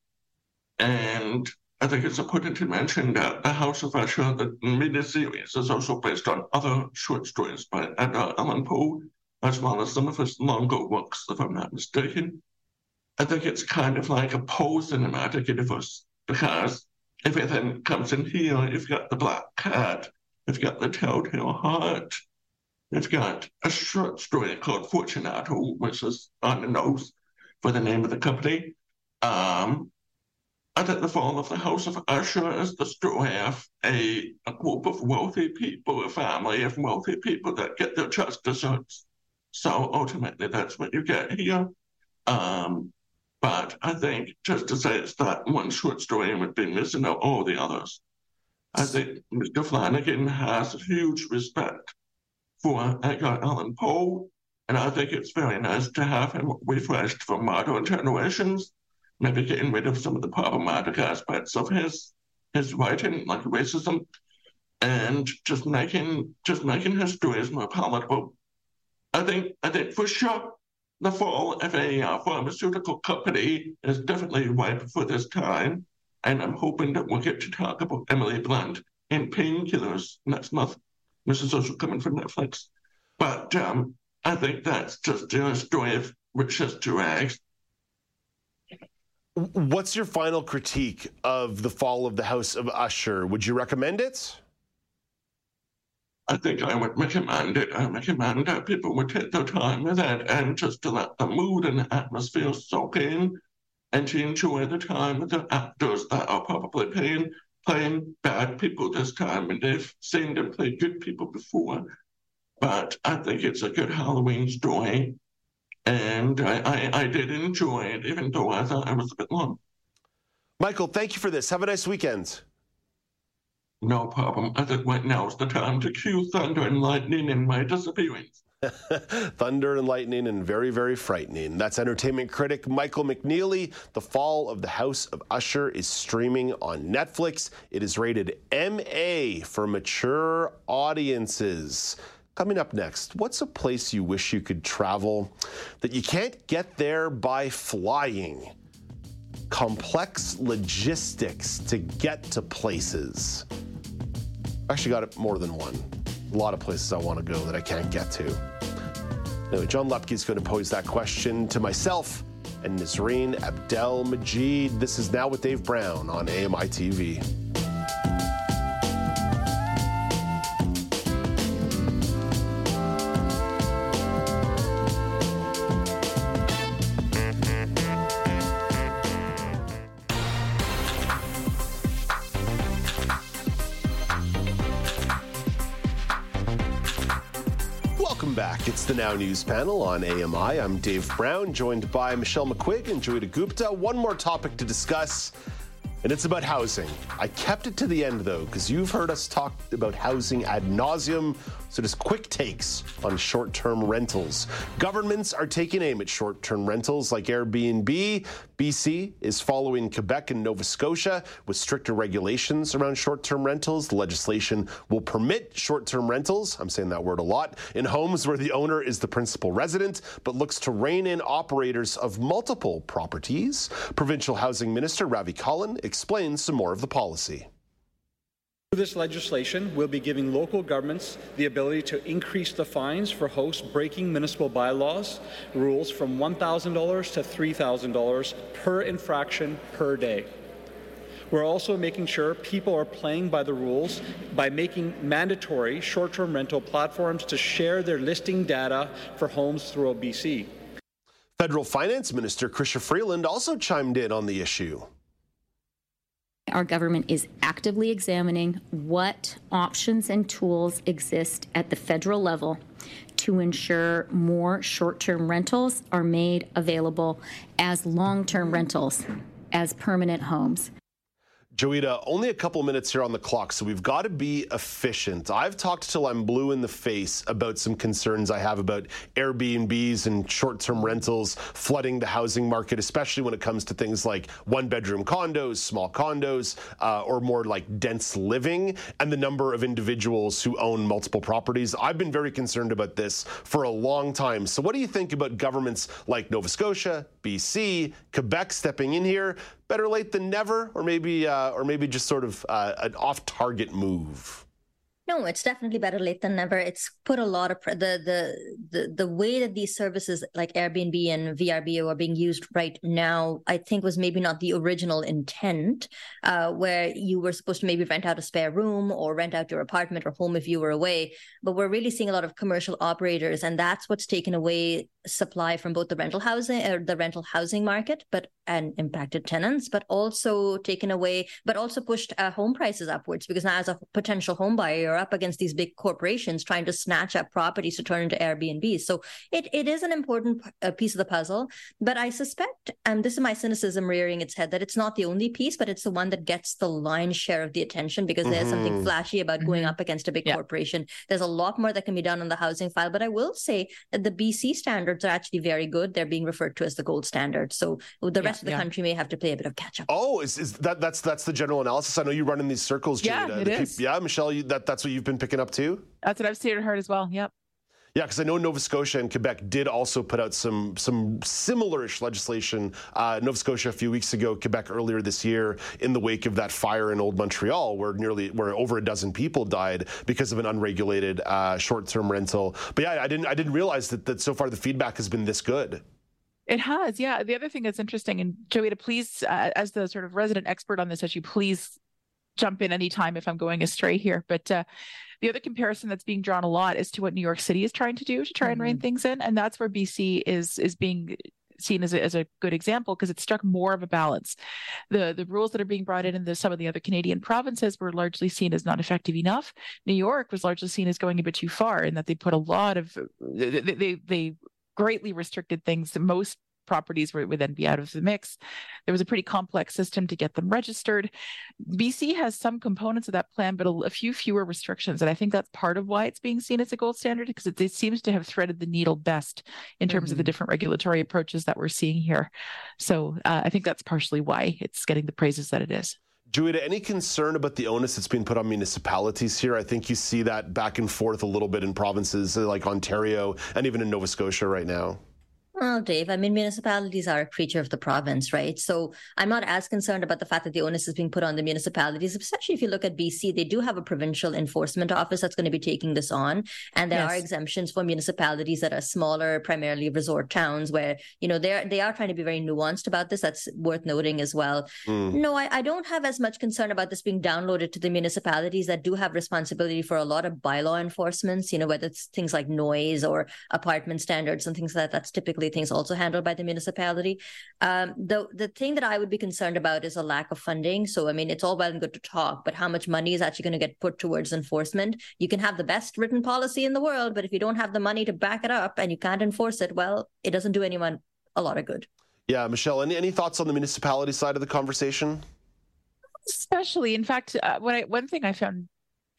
S32: and I think it's important to mention that the House of Usher, the miniseries, is also based on other short stories by Edgar Allan Poe, as well as some of his longer works, if I'm not mistaken. I think it's kind of like a Poe cinematic universe because everything comes in here. You've got the Black Cat, you've got the Telltale Heart, you've got a short story called Fortunato, which is on the nose for the name of the company. Um, I think the fall of the House of Usher is the story of a, a group of wealthy people, a family of wealthy people that get their just desserts. So ultimately, that's what you get here. Um, but I think just to say it's that one short story would be missing out all the others. I think Mr. Flanagan has huge respect for Edgar Allan Poe, and I think it's very nice to have him refreshed for modern generations, maybe getting rid of some of the problematic aspects of his his writing, like racism, and just making just making his stories more palatable. I think I think for sure the fall of a uh, pharmaceutical company is definitely ripe for this time, and I'm hoping that we'll get to talk about Emily Blunt in Painkillers next month, is also coming from Netflix. But um, I think that's just a story of riches to rags.
S1: What's your final critique of the Fall of the House of Usher? Would you recommend it?
S32: I think I would recommend it. I recommend that people would take their time with it and just to let the mood and the atmosphere soak in and to enjoy the time with the actors that are probably playing, playing bad people this time and they've seen them play good people before. But I think it's a good Halloween story. And I, I, I did enjoy it, even though I thought it was a bit long.
S1: Michael, thank you for this. Have a nice weekend.
S32: No problem. I think right now is the time to cue thunder and lightning in my disappearance. [LAUGHS]
S1: Thunder and lightning and very, very frightening. That's entertainment critic Michael McNeely. The Fall of the House of Usher is streaming on Netflix. It is rated MA for mature audiences. Coming up next, what's a place you wish you could travel that you can't get there by flying? Complex logistics to get to places. I actually got it more than one. A lot of places I want to go that I can't get to. Anyway, John Lepke is going to pose that question to myself and Nazreen Abdel Majid. This is Now with Dave Brown on AMI TV. The Now News panel on AMI. I'm Dave Brown, joined by Michelle McQuigge and Joeita Gupta. One more topic to discuss and it's about housing. I kept it to the end though, because you've heard us talk about housing ad nauseum. So just quick takes on short-term rentals. Governments are taking aim at short-term rentals like Airbnb. BC is following Quebec and Nova Scotia with stricter regulations around short-term rentals. The legislation will permit short-term rentals, I'm saying that word a lot, in homes where the owner is the principal resident, but looks to rein in operators of multiple properties. Provincial Housing Minister Ravi Kahlon explains some more of the policy.
S33: Through this legislation, we'll be giving local governments the ability to increase the fines for hosts breaking municipal bylaws rules from $1,000 to $3,000 per infraction per day. We're also making sure people are playing by the rules by making mandatory short term rental platforms to share their listing data for homes throughout BC.
S1: Federal Finance Minister Chrystia Freeland also chimed in on the issue.
S34: Our government is actively examining what options and tools exist at the federal level to ensure more short term rentals are made available as long term rentals, as permanent homes.
S1: Joeita, only a couple minutes here on the clock, so we've got to be efficient. I've talked till I'm blue in the face about some concerns I have about Airbnbs and short term rentals flooding the housing market, especially when it comes to things like one bedroom condos, small condos, uh, or more like dense living, and the number of individuals who own multiple properties. I've been very concerned about this for a long time. So, what do you think about governments like Nova Scotia, BC, Quebec stepping in here? Better late than never, or maybe uh, or maybe just sort of uh, an off-target move?
S13: No, it's definitely better late than never. It's put a lot of the, the the the way that these services like Airbnb and VRBO are being used right now. I think was maybe not the original intent, uh, where you were supposed to maybe rent out a spare room or rent out your apartment or home if you were away. But we're really seeing a lot of commercial operators, and that's what's taken away supply from both the rental housing or the rental housing market, but and impacted tenants, but also taken away, but also pushed uh, home prices upwards because now as a potential home buyer, you're up against these big corporations trying to snatch up properties to turn into Airbnb. So it it is an important uh, piece of the puzzle, but I suspect, and this is my cynicism rearing its head, that it's not the only piece, but it's the one that gets the lion's share of the attention because mm-hmm. there's something mm-hmm. flashy about mm-hmm. going up against a big yeah. corporation. There's a lot more that can be done on the housing file, but I will say that the BC standards are actually very good. They're being referred to as the gold standard. So the yeah, rest of the yeah. country may have to play a bit of catch up.
S1: Oh, is, is that that's that's the general analysis? I know you run in these circles,
S14: Yeah, it is.
S1: yeah, Michelle, you, that that's what you've been picking up too.
S14: That's what I've seen and heard as well. Yep.
S1: Yeah, because I know Nova Scotia and Quebec did also put out some some similarish legislation. Uh, Nova Scotia a few weeks ago, Quebec earlier this year, in the wake of that fire in Old Montreal, where nearly where over a dozen people died because of an unregulated uh, short-term rental. But yeah, I didn't I didn't realize that that so far the feedback has been this good.
S14: It has, yeah. The other thing that's interesting, and Joeita, please, uh, as the sort of resident expert on this issue, please jump in anytime if I'm going astray here. But uh, the other comparison that's being drawn a lot is to what New York City is trying to do to try mm-hmm. and rein mm-hmm. things in, and that's where BC is is being seen as a, as a good example because it struck more of a balance. The the rules that are being brought in in the, some of the other Canadian provinces were largely seen as not effective enough. New York was largely seen as going a bit too far in that they put a lot of they they, they greatly restricted things that most properties would, would then be out of the mix. There was a pretty complex system to get them registered. BC has some components of that plan, but a, a few fewer restrictions. And I think that's part of why it's being seen as a gold standard because it, it seems to have threaded the needle best in terms mm-hmm. of the mm-hmm. different regulatory approaches that we're seeing here. So uh, I think that's partially why it's getting the praises that it is.
S1: Joeita, any concern about the onus that's being put on municipalities here? I think you see that back and forth a little bit in provinces like Ontario and even in Nova Scotia right now.
S13: Well, Dave, I mean, municipalities are a creature of the province, right? So I'm not as concerned about the fact that the onus is being put on the municipalities, especially if you look at BC. They do have a provincial enforcement office that's going to be taking this on. And there yes. are exemptions for municipalities that are smaller, primarily resort towns, where, you know, they're they are trying to be very nuanced about this. That's worth noting as well. Mm. No, I, I don't have as much concern about this being downloaded to the municipalities that do have responsibility for a lot of bylaw enforcements, you know, whether it's things like noise or apartment standards and things like that. That's typically everything's also handled by the municipality. Um, the the thing that I would be concerned about is a lack of funding. So I mean, it's all well and good to talk, but how much money is actually going to get put towards enforcement? You can have the best written policy in the world, but if you don't have the money to back it up and you can't enforce it, well, it doesn't do anyone a lot of good.
S1: Yeah, Michelle. Any any thoughts on the municipality side of the conversation?
S14: Especially, in fact, uh, when I one thing I found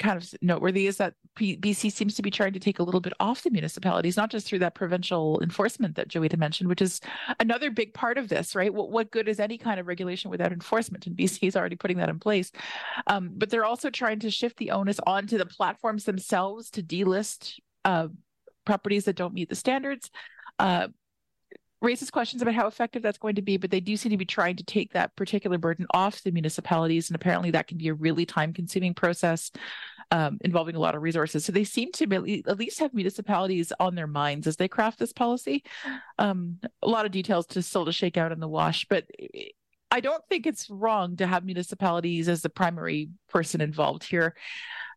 S14: kind of noteworthy is that BC seems to be trying to take a little bit off the municipalities, not just through that provincial enforcement that Joeita mentioned, which is another big part of this, right? What, what good is any kind of regulation without enforcement? And BC is already putting that in place. Um, but they're also trying to shift the onus onto the platforms themselves to delist uh, properties that don't meet the standards. Uh, raises questions about how effective that's going to be, but they do seem to be trying to take that particular burden off the municipalities. And apparently that can be a really time consuming process um, involving a lot of resources. So they seem to at least have municipalities on their minds as they craft this policy. Um, a lot of details to still to shake out in the wash, but I don't think it's wrong to have municipalities as the primary person involved here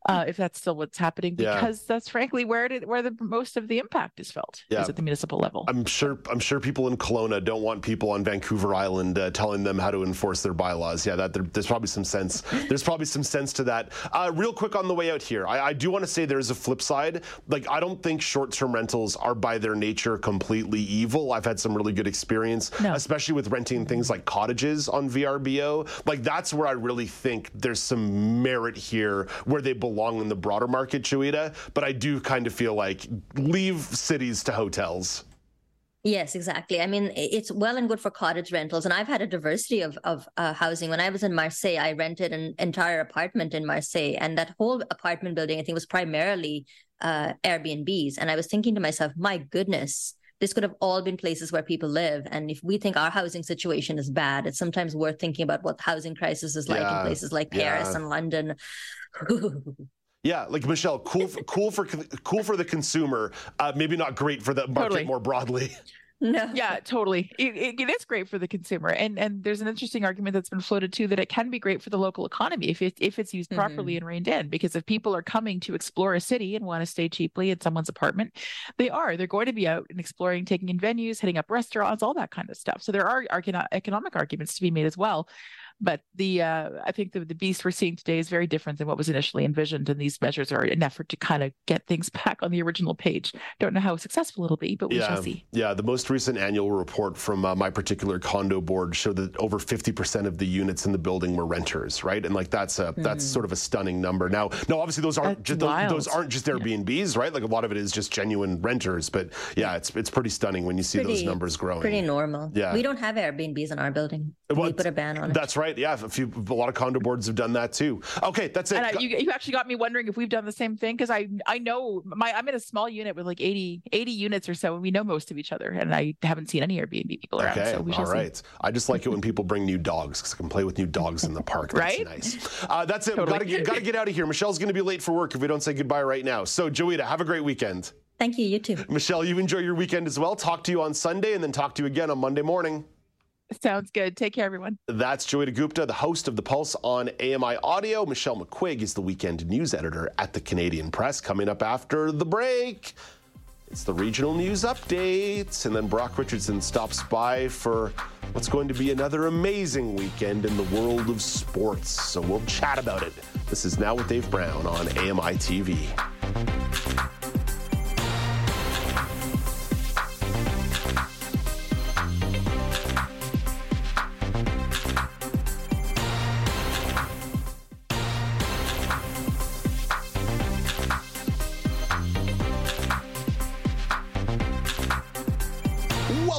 S14: uh, if that's still what's happening, because yeah. that's frankly where it where the most of the impact is felt yeah. is at the municipal level.
S1: I'm sure I'm sure people in Kelowna don't want people on Vancouver Island uh, telling them how to enforce their bylaws. Yeah, that there, there's probably some sense. [LAUGHS] There's probably some sense to that. Uh, real quick on the way out here, I, I do want to say there's a flip side. Like I don't think short-term rentals are by their nature completely evil. I've had some really good experience, no. especially with renting things like cottages on VRBO. Like that's where I really think there's some merit here where they belong belong in the broader market, Joeita. But I do kind of feel like leave cities to hotels.
S13: Yes, exactly. I mean, it's well and good for cottage rentals, and I've had a diversity of of uh, housing. When I was in Marseille, I rented an entire apartment in Marseille, and that whole apartment building, I think, was primarily uh, Airbnbs. And I was thinking to myself, my goodness, this could have all been places where people live. And if we think our housing situation is bad, it's sometimes worth thinking about what housing crisis is like yeah, in places like Paris yeah. and London. [LAUGHS]
S1: Yeah, like Michelle, cool, for, [LAUGHS] cool for cool for the consumer. Uh, maybe not great for the market totally. more broadly. [LAUGHS]
S13: No.
S14: Yeah, totally. It, it, it is great for the consumer, and and there's an interesting argument that's been floated too that it can be great for the local economy if it if it's used mm-hmm. properly and reined in. Because if people are coming to explore a city and want to stay cheaply in someone's apartment, they are. They're going to be out and exploring, taking in venues, hitting up restaurants, all that kind of stuff. So there are economic arguments to be made as well. But the uh, I think the, the beast we're seeing today is very different than what was initially envisioned, and these measures are an effort to kind of get things [LAUGHS] back on the original page. Don't know how successful it'll be, but we
S1: yeah,
S14: shall see.
S1: Yeah, the most recent annual report from uh, my particular condo board showed that over 50% of the units in the building were renters, right? And like that's a mm. that's hmm. sort of a stunning number. Now, no, obviously those aren't just, those, those, aren't just Airbnbs, yeah. right? Like a lot of it is just genuine renters. But yeah, it's it's pretty stunning when you see pretty, those numbers growing.
S13: Pretty normal. Yeah, we don't have Airbnbs in our building. Well, we put a ban on
S1: it. That's right. Yeah, a few a lot of condo boards have done that too. Okay, that's it.
S14: And I, you, you actually got me wondering if we've done the same thing because I I know my I'm in a small unit with like 80 80 units or so, and we know most of each other, and I haven't seen any Airbnb people around.
S1: Okay,
S14: so we
S1: all right. See. I just like it when people bring new dogs because I can play with new dogs in the park. That's
S14: right?
S1: nice. Uh, that's it. Totally. Got to get got to get out of here. Michelle's going to be late for work if we don't say goodbye right now. So Joeita, have a great weekend.
S13: Thank you. You too.
S1: Michelle, you enjoy your weekend as well. Talk to you on Sunday, and then talk to you again on Monday morning.
S14: Sounds good. Take care, everyone.
S1: That's Joeita Gupta, the host of The Pulse on AMI Audio. Michelle McQuigge is the weekend news editor at the Canadian Press. Coming up after the break, it's the regional news updates. And then Brock Richardson stops by for what's going to be another amazing weekend in the world of sports. So we'll chat about it. This is Now with Dave Brown on AMI TV.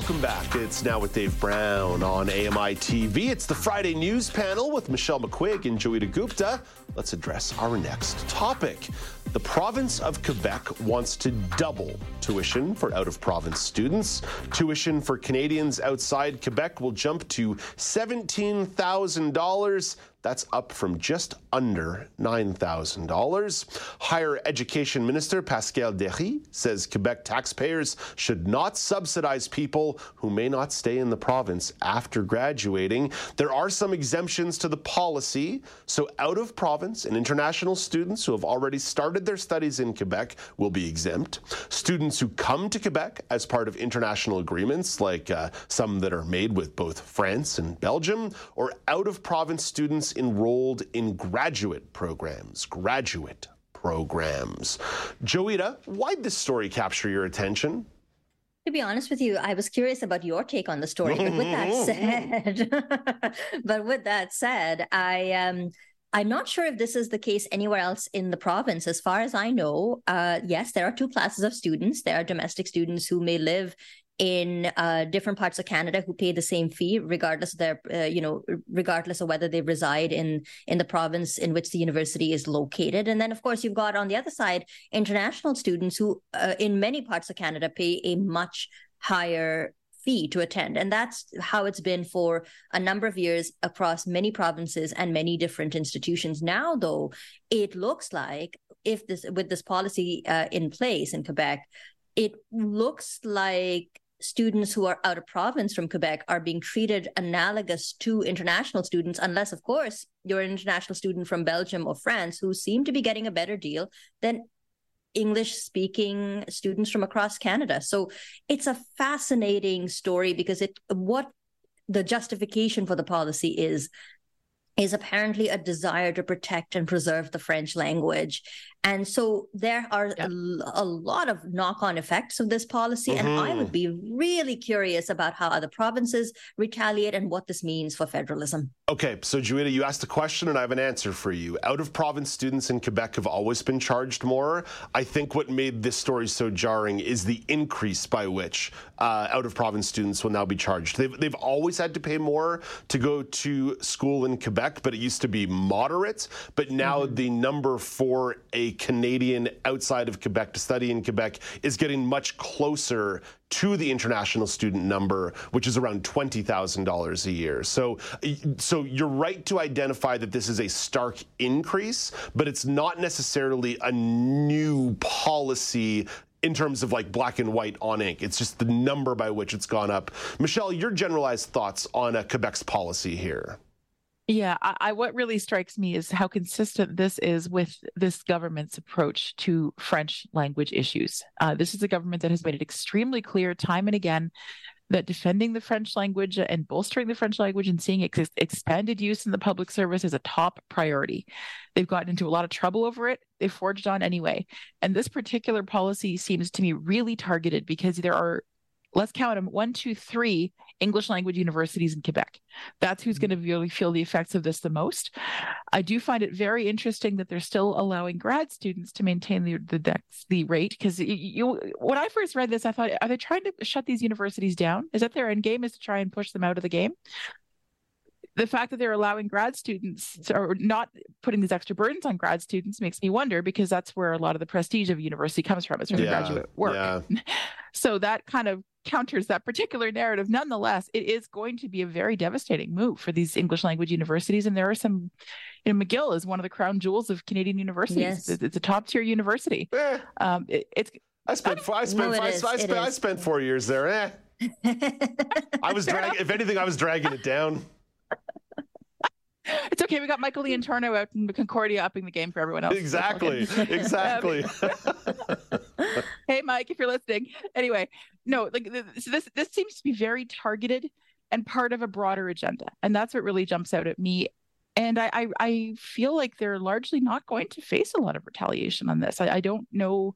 S1: It's now with Dave Brown on AMI TV. It's the Friday news panel with Michelle McQuigge and Joeita Gupta. Let's address our next topic. The province of Quebec wants to double tuition for out of province students. Tuition for Canadians outside Quebec will jump to $17,000. That's up from just under $9,000. Higher Education Minister Pascale Déry says Quebec taxpayers should not subsidize people who may not stay in the province after graduating. There are some exemptions to the policy, so out of province and international students who have already started their studies in Quebec will be exempt. Students who come to Quebec as part of international agreements, like uh, some that are made with both France and Belgium, or out of province students enrolled in graduate programs. Graduate programs. Joeita, why'd this story capture your attention?
S13: To be honest with you, I was curious about your take on the story. But with that [LAUGHS] said, [LAUGHS] but with that said, I um I'm not sure if this is the case anywhere else in the province. As far as I know, uh, yes, there are two classes of students. There are domestic students who may live in uh, different parts of Canada who pay the same fee, regardless of their, uh, you know, regardless of whether they reside in in the province in which the university is located. And then, of course, you've got on the other side international students who, uh, in many parts of Canada, pay a much higher fee to attend. And that's how it's been for a number of years across many provinces and many different institutions. Now, though, it looks like if this with this policy uh, in place in Quebec, it looks like students who are out of province from Quebec are being treated analogous to international students, unless, of course, you're an international student from Belgium or France who seem to be getting a better deal than English speaking students from across Canada. So it's a fascinating story because it what the justification for the policy is is apparently a desire to protect and preserve the French language. And so there are a, a, lot of knock on effects of this policy. Mm-hmm. And I would mm-hmm. be really curious about how other provinces retaliate and what this means for federalism.
S1: Okay, so Joeita, you asked a question and I have an answer for you. Out of province students in Quebec have always been charged more. I think what made this story so jarring is the increase by which uh, out of province students will now be charged. They've, they've always had to pay more to go to school in Quebec, but it used to be moderate. But now mm-hmm. the number for a Canadian outside of Quebec to study in Quebec is getting much closer to the international student number, which is around $20,000 a year. So, so you're right to identify that this is a stark increase, but it's not necessarily a new policy in terms of like black and white on ink. It's just the number by which it's gone up. Michelle, your generalized thoughts on uh, Quebec's policy here.
S14: Yeah, I, I, what really strikes me is how consistent this is with this government's approach to French language issues. Uh, this is a government that has made it extremely clear time and again that defending the French language and bolstering the French language and seeing its expanded use in the public service is a top priority. They've gotten into a lot of trouble over it. They forged on anyway. And this particular policy seems to me really targeted because there are let's count them one, two, three English language universities in Quebec. That's who's going to mm. really feel the effects of this the most. I do find it very interesting that they're still allowing grad students to maintain the the, the rate because you, you when I first read this, I thought, are they trying to shut these universities down? Is that their end game? Is to try and push them out of the game? The fact that they're allowing grad students to, or not putting these extra burdens on grad students makes me wonder because that's where a lot of the prestige of a university comes from. It's from yeah, graduate work. Yeah. [LAUGHS] so that kind of counters that particular narrative. Nonetheless, it is going to be a very devastating move for these English language universities. And there are some, you know, McGill is one of the crown jewels of Canadian universities. Yes. It's, it's a top tier university. Eh. Um, it, it's.
S1: I spent. I spent. No, I, I, spent I spent four years there. Eh. [LAUGHS] I was dragging. If anything, I was dragging it down.
S14: It's okay. We got Michael Leontorno out in Concordia upping the game for everyone else.
S1: Exactly. [LAUGHS] exactly.
S14: Um, [LAUGHS] hey, Mike, if you're listening. Anyway, no, like this this seems to be very targeted and part of a broader agenda, and that's what really jumps out at me. And I I, I feel like they're largely not going to face a lot of retaliation on this. I, I don't know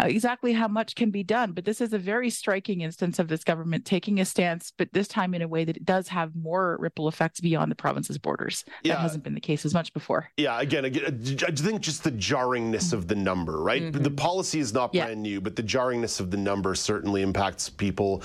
S14: uh, exactly how much can be done. But this is a very striking instance of this government taking a stance, but this time in a way that it does have more ripple effects beyond the province's borders. Yeah. That hasn't been the case as much before.
S1: Yeah, again, again I think just the jarringness of the number, right? Mm-hmm. The policy is not brand yeah. new, but the jarringness of the number certainly impacts people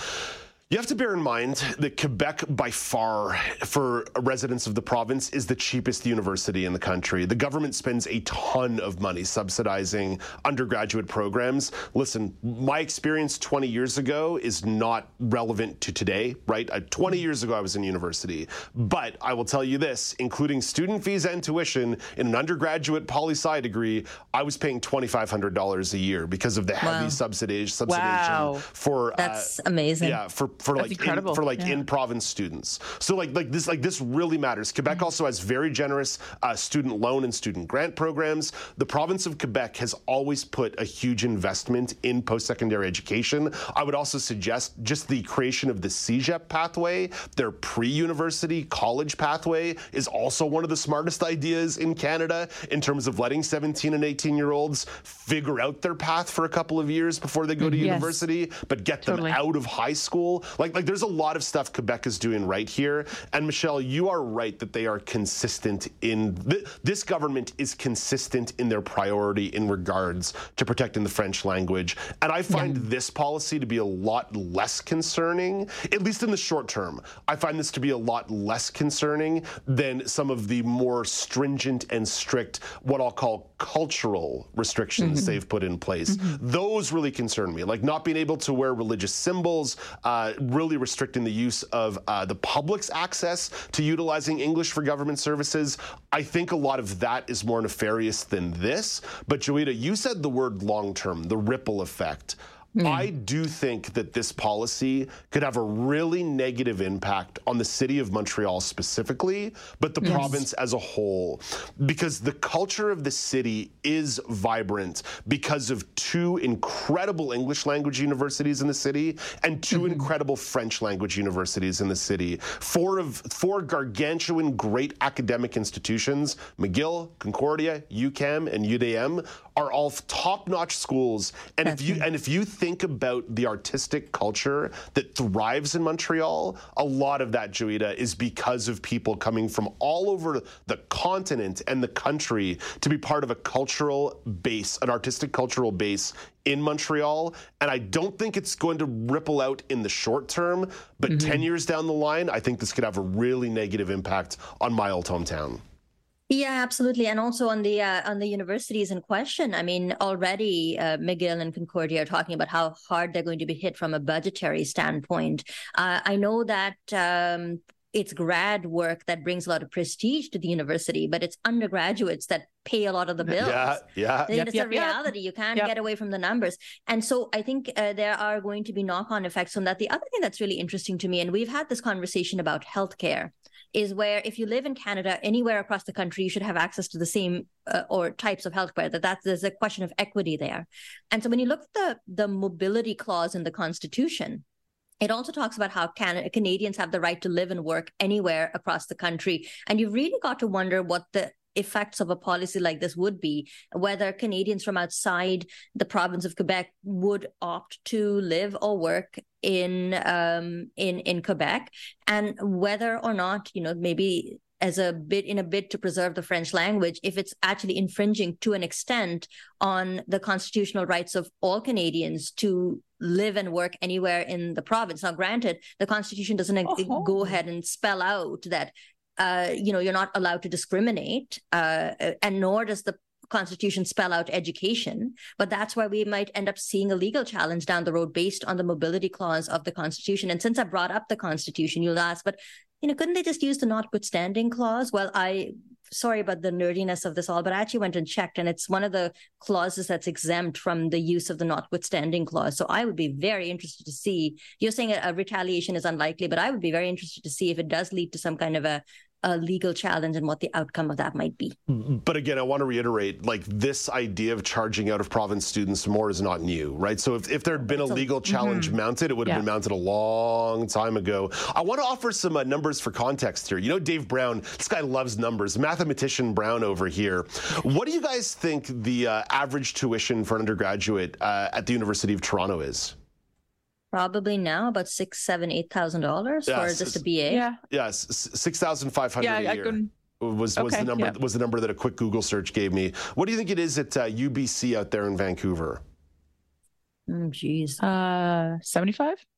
S1: You have to bear in mind that Quebec, by far, for residents of the province, is the cheapest university in the country. The government spends a ton of money subsidizing undergraduate programs. Listen, my experience 20 years ago is not relevant to today, right? Uh, 20 years ago, I was in university. But I will tell you this including student fees and tuition in an undergraduate poli sci degree, I was paying $2,500 a year because of the heavy
S13: Wow.
S1: subsidization, subsidization
S13: Wow.
S1: for.
S13: That's
S1: uh,
S13: amazing.
S1: Yeah, for for
S13: That's
S1: like in, for like
S13: yeah.
S1: in province students. So like like this like this really matters. Quebec
S13: Mm-hmm.
S1: also has very generous uh, student loan and student grant programs. The province of Quebec has always put a huge investment in post-secondary education. I would also suggest just the creation of the CEGEP pathway, their pre-university college pathway is also one of the smartest ideas in Canada in terms of letting 17 and 18 year olds figure out their path for a couple of years before they go to
S14: Mm, yes.
S1: university, but get them out of high school. Like, like there's a lot of stuff Quebec is doing right here. And Michelle, you are right that they are consistent in th- this government is consistent in their priority in regards to protecting the French language. And I find this policy to be a lot less concerning, at least in the short term. I find this to be a lot less concerning than some of the more stringent and strict, what I'll call cultural restrictions
S35: Mhm.
S1: they've put in place. Those really concern me, like not being able to wear religious symbols, uh, really restricting the use of uh, the public's access to utilizing English for government services. I think a lot of that is more nefarious than this. But Joeita, you said the word long term, the ripple effect. Hmm. I do think that this policy could have a really negative impact on the city of Montreal specifically, but the
S35: Yes.
S1: province as a whole. Because the culture of the city is vibrant because of two incredible English language universities in the city and 2 mm-hmm. incredible French language universities in the city. Four of four gargantuan great academic institutions, McGill, Concordia, UQAM, and UDM, are all top-notch schools. And if you and if you think about the artistic culture that thrives in Montreal, a lot of that, Joeita, is because of people coming from all over the continent and the country to be part of a cultural base, an artistic cultural base in Montreal. And I don't think it's going to ripple out in the short term, but mm-hmm. 10 years down the line, I think this could have a really negative impact on my old hometown.
S13: Yeah, absolutely, and also on the uh, on the universities in question. I mean, already uh, McGill and Concordia are talking about how hard they're going to be hit from a budgetary standpoint. Uh, I know that. Um, it's grad work that brings a lot of prestige to the university, but it's undergraduates that pay a lot of the [LAUGHS] bills.
S1: Yeah, yeah.
S13: I think it's
S1: yep,
S13: a
S1: yep.
S13: reality. You can't
S1: Yep.
S13: get away from the numbers. And so I think uh, there are going to be knock on effects from that. The other thing that's really interesting to me, and we've had this conversation about healthcare, is where if you live in Canada, anywhere across the country, you should have access to the same uh, or types of healthcare. That that's there's a question of equity there. And so when you look at the the mobility clause in the Constitution, it also talks about how Can- Canadians have the right to live and work anywhere across the country. And you've really got to wonder what the effects of a policy like this would be, whether Canadians from outside the province of Quebec would opt to live or work in um, in in Quebec, and whether or not you know maybe as a bit in a bid to preserve the French language, if it's actually infringing to an extent on the constitutional rights of all Canadians to live and work anywhere in the province. Now, granted, the Constitution doesn't uh, go ahead and spell out that uh, you know you're not allowed to discriminate, uh, and nor does the Constitution spell out education. But that's why we might end up seeing a legal challenge down the road based on the mobility clause of the Constitution. And since I brought up the Constitution, you'll ask, but you know, couldn't they just use the notwithstanding clause? Well, I sorry about the nerdiness of this all, but I actually went and checked, and it's one of the clauses that's exempt from the use of the notwithstanding clause. So I would be very interested to see. You're saying a, a retaliation is unlikely, but I would be very interested to see if it does lead to some kind of a a legal challenge and what the outcome of that might be.
S1: But again, I want to reiterate like this idea of charging out of province students more is not new, right? So if, if there had been a legal challenge
S35: Mhm.
S1: mounted, it would have
S35: Yeah.
S1: been mounted a long time ago. I want to offer some uh, numbers for context here. You know, Dave Brown, this guy loves numbers. Mathematician Brown over here. What do you guys think the uh, average tuition for an undergraduate uh, at the University of Toronto is?
S13: Probably now about six, seven, eight thousand dollars for
S1: Yes.
S13: just a BA. Yeah.
S1: Yes, six thousand five hundred
S13: Yeah,
S1: a
S13: I
S1: year.
S13: can-
S1: Was, was the number
S13: yeah.
S1: was the number that a quick Google search gave me? What do you think it is at uh, UBC out there in Vancouver?
S13: Mm, Jeez.
S14: Uh, 75?
S1: A,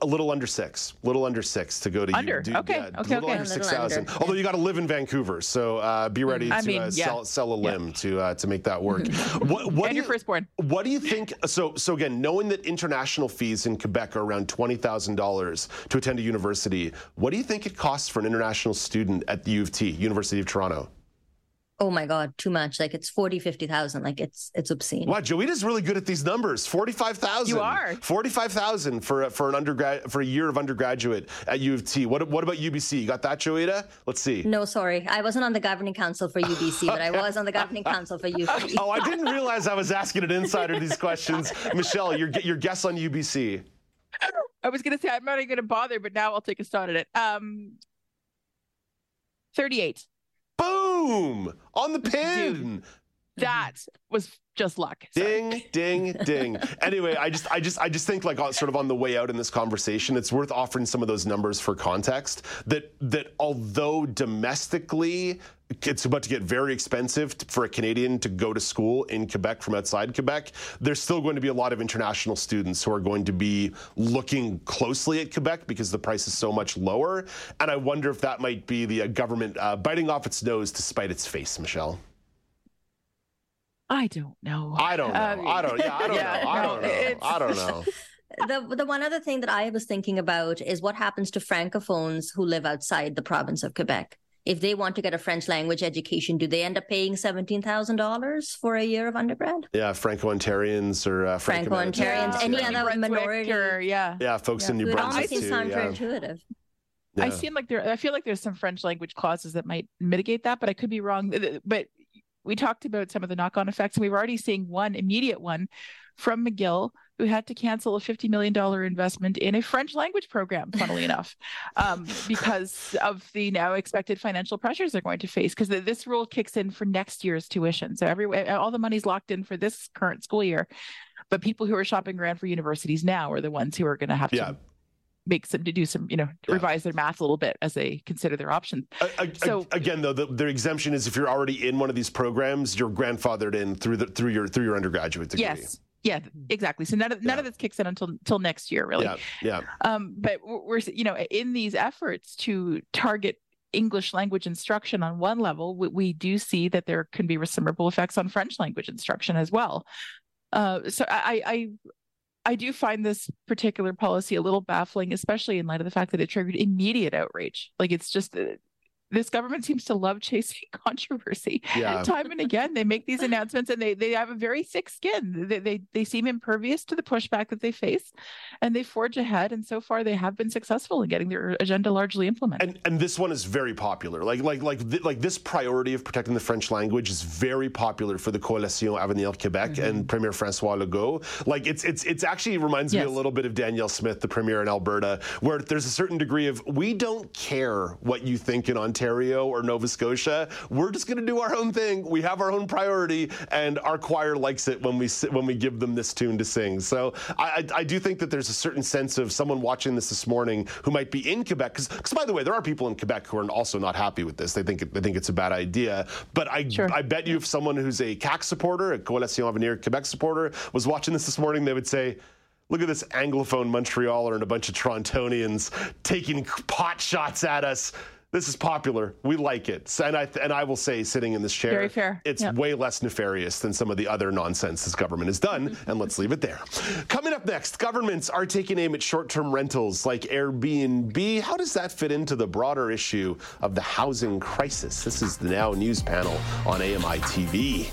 S1: a little under six, little under six to go to
S14: Under,
S1: do-
S14: okay,
S1: yeah,
S14: okay,
S1: little
S14: okay.
S1: under
S14: A
S1: six
S13: little
S1: thousand. Although you got to live in Vancouver, so uh, be ready
S14: I
S1: to
S14: mean,
S1: uh,
S14: yeah.
S1: sell, sell a limb to uh, to make that work. [LAUGHS] what what
S14: and
S1: do
S14: your
S1: you,
S14: firstborn.
S1: what do you think? So so again, knowing that international fees in Quebec are around twenty thousand dollars to attend a university, what do you think it costs for an international student at the U of T, University of Toronto?
S13: Oh my God, too much. Like it's 40, 50,000. Like it's it's obscene.
S1: Wow, Joeita's really good at these numbers. Forty-five thousand.
S14: You are.
S1: forty-five thousand for a- for an undergrad for a year of undergraduate at U of T. What what about UBC? You got that, Joeita? Let's see.
S13: No, sorry. I wasn't on the governing council for UBC, but I was on the governing council for UC. [LAUGHS]
S1: Oh, I didn't realize I was asking an insider these questions. Michelle, your your guess on UBC?
S14: I was going to say I'm not even going to bother, but now I'll take a shot at it. Um, 38.
S1: Boom on the pin.
S14: That was just luck.
S1: Ding, ding, ding. anyway, I just, I just, I just think like sort of on the way out in this conversation, it's worth offering some of those numbers for context. That that although domestically it's about to get very expensive t- for a Canadian to go to school in Quebec from outside Quebec, there's still going to be a lot of international students who are going to be looking closely at Quebec because the price is so much lower. And I wonder if that might be the uh, government uh, biting off its nose to spite its face, Michelle.
S14: I don't know.
S1: I don't know.
S14: Um,
S1: I don't. Yeah, I don't [LAUGHS]
S14: yeah,
S1: know. I don't know. I don't know. [LAUGHS]
S13: the the one other thing that I was thinking about is what happens to francophones who live outside the province of Quebec. If they want to get a French language education, do they end up paying seventeen thousand dollars for a year of undergrad?
S1: Yeah, Franco-Ontarians or uh,
S13: Franco-Ontarians, any
S1: yeah.
S13: other minority,
S14: Or, yeah.
S1: Yeah, folks in New
S13: it almost
S1: Brunswick
S13: seems
S1: too. Yeah.
S13: counterintuitive.
S14: I
S1: Yeah.
S14: seem like there. I feel like there's some French language clauses that might mitigate that, but I could be wrong. Th- th- But we talked about some of the knock-on effects, and we were already seeing one immediate one from McGill, who had to cancel a fifty million dollar investment in a French language program. Funnily [LAUGHS] enough, um, because of the now expected financial pressures they're going to face, because this rule kicks in for next year's tuition. So every all the money's locked in for this current school year, but people who are shopping around for universities now are the ones who are going to have
S1: Yeah.
S14: to make some to do some you know revise their math a little bit as they consider their options So-
S1: again, though, the, the exemption is if you're already in one of these programs, you're grandfathered in through the through your through your undergraduate degree.
S14: yes yeah exactly so none of none of this kicks in until until next year really
S1: Yeah. Yeah.
S14: um but we're you know in these efforts to target english language instruction on one level we, we do see that there can be ripple effects on french language instruction as well uh so i i I do find this particular policy a little baffling, especially in light of the fact that it triggered immediate outrage. Like it's just uh, this government seems to love chasing [LAUGHS] controversy
S1: Yeah.
S14: time and again. They make these announcements and they they have a very thick skin. They, they they seem impervious to the pushback that they face, and they forge ahead. And so far, they have been successful in getting their agenda largely implemented.
S1: And and this one is very popular. Like like like th- like this priority of protecting the French language is very popular for the Coalition Avenir Québec
S14: Mm-hmm.
S1: and Premier François Legault. Like it's it's it's actually reminds me a little bit of Danielle Smith, the premier in Alberta, where there's a certain degree of we don't care what you think in Ontario or Nova Scotia. We're just going to do our own thing. We have our own priority, and our choir likes it when we when we give them this tune to sing. So I, I, I do think that there's a certain sense of someone watching this this morning who might be in Quebec. Because by the way, there are people in Quebec who are also not happy with this. They think they think it's a bad idea. But I I bet you if someone who's a CAQ supporter, a Coalition Avenir Quebec supporter, was watching this this morning, they would say. Look at this anglophone Montrealer and a bunch of Torontonians taking pot shots at us. This is popular. We like it. And I and I will say, sitting in this chair,
S14: Very fair.
S1: it's
S14: Yep.
S1: way less nefarious than some of the other nonsense this government has done. Mm-hmm. and let's leave it there. Coming up next, governments are taking aim at short-term rentals like Airbnb. How does that fit into the broader issue of the housing crisis? This is the Now News panel on AMI TV.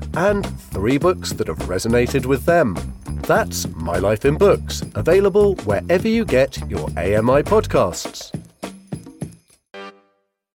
S35: and three books that have resonated with them. That's My Life in Books, available wherever you get your AMI podcasts.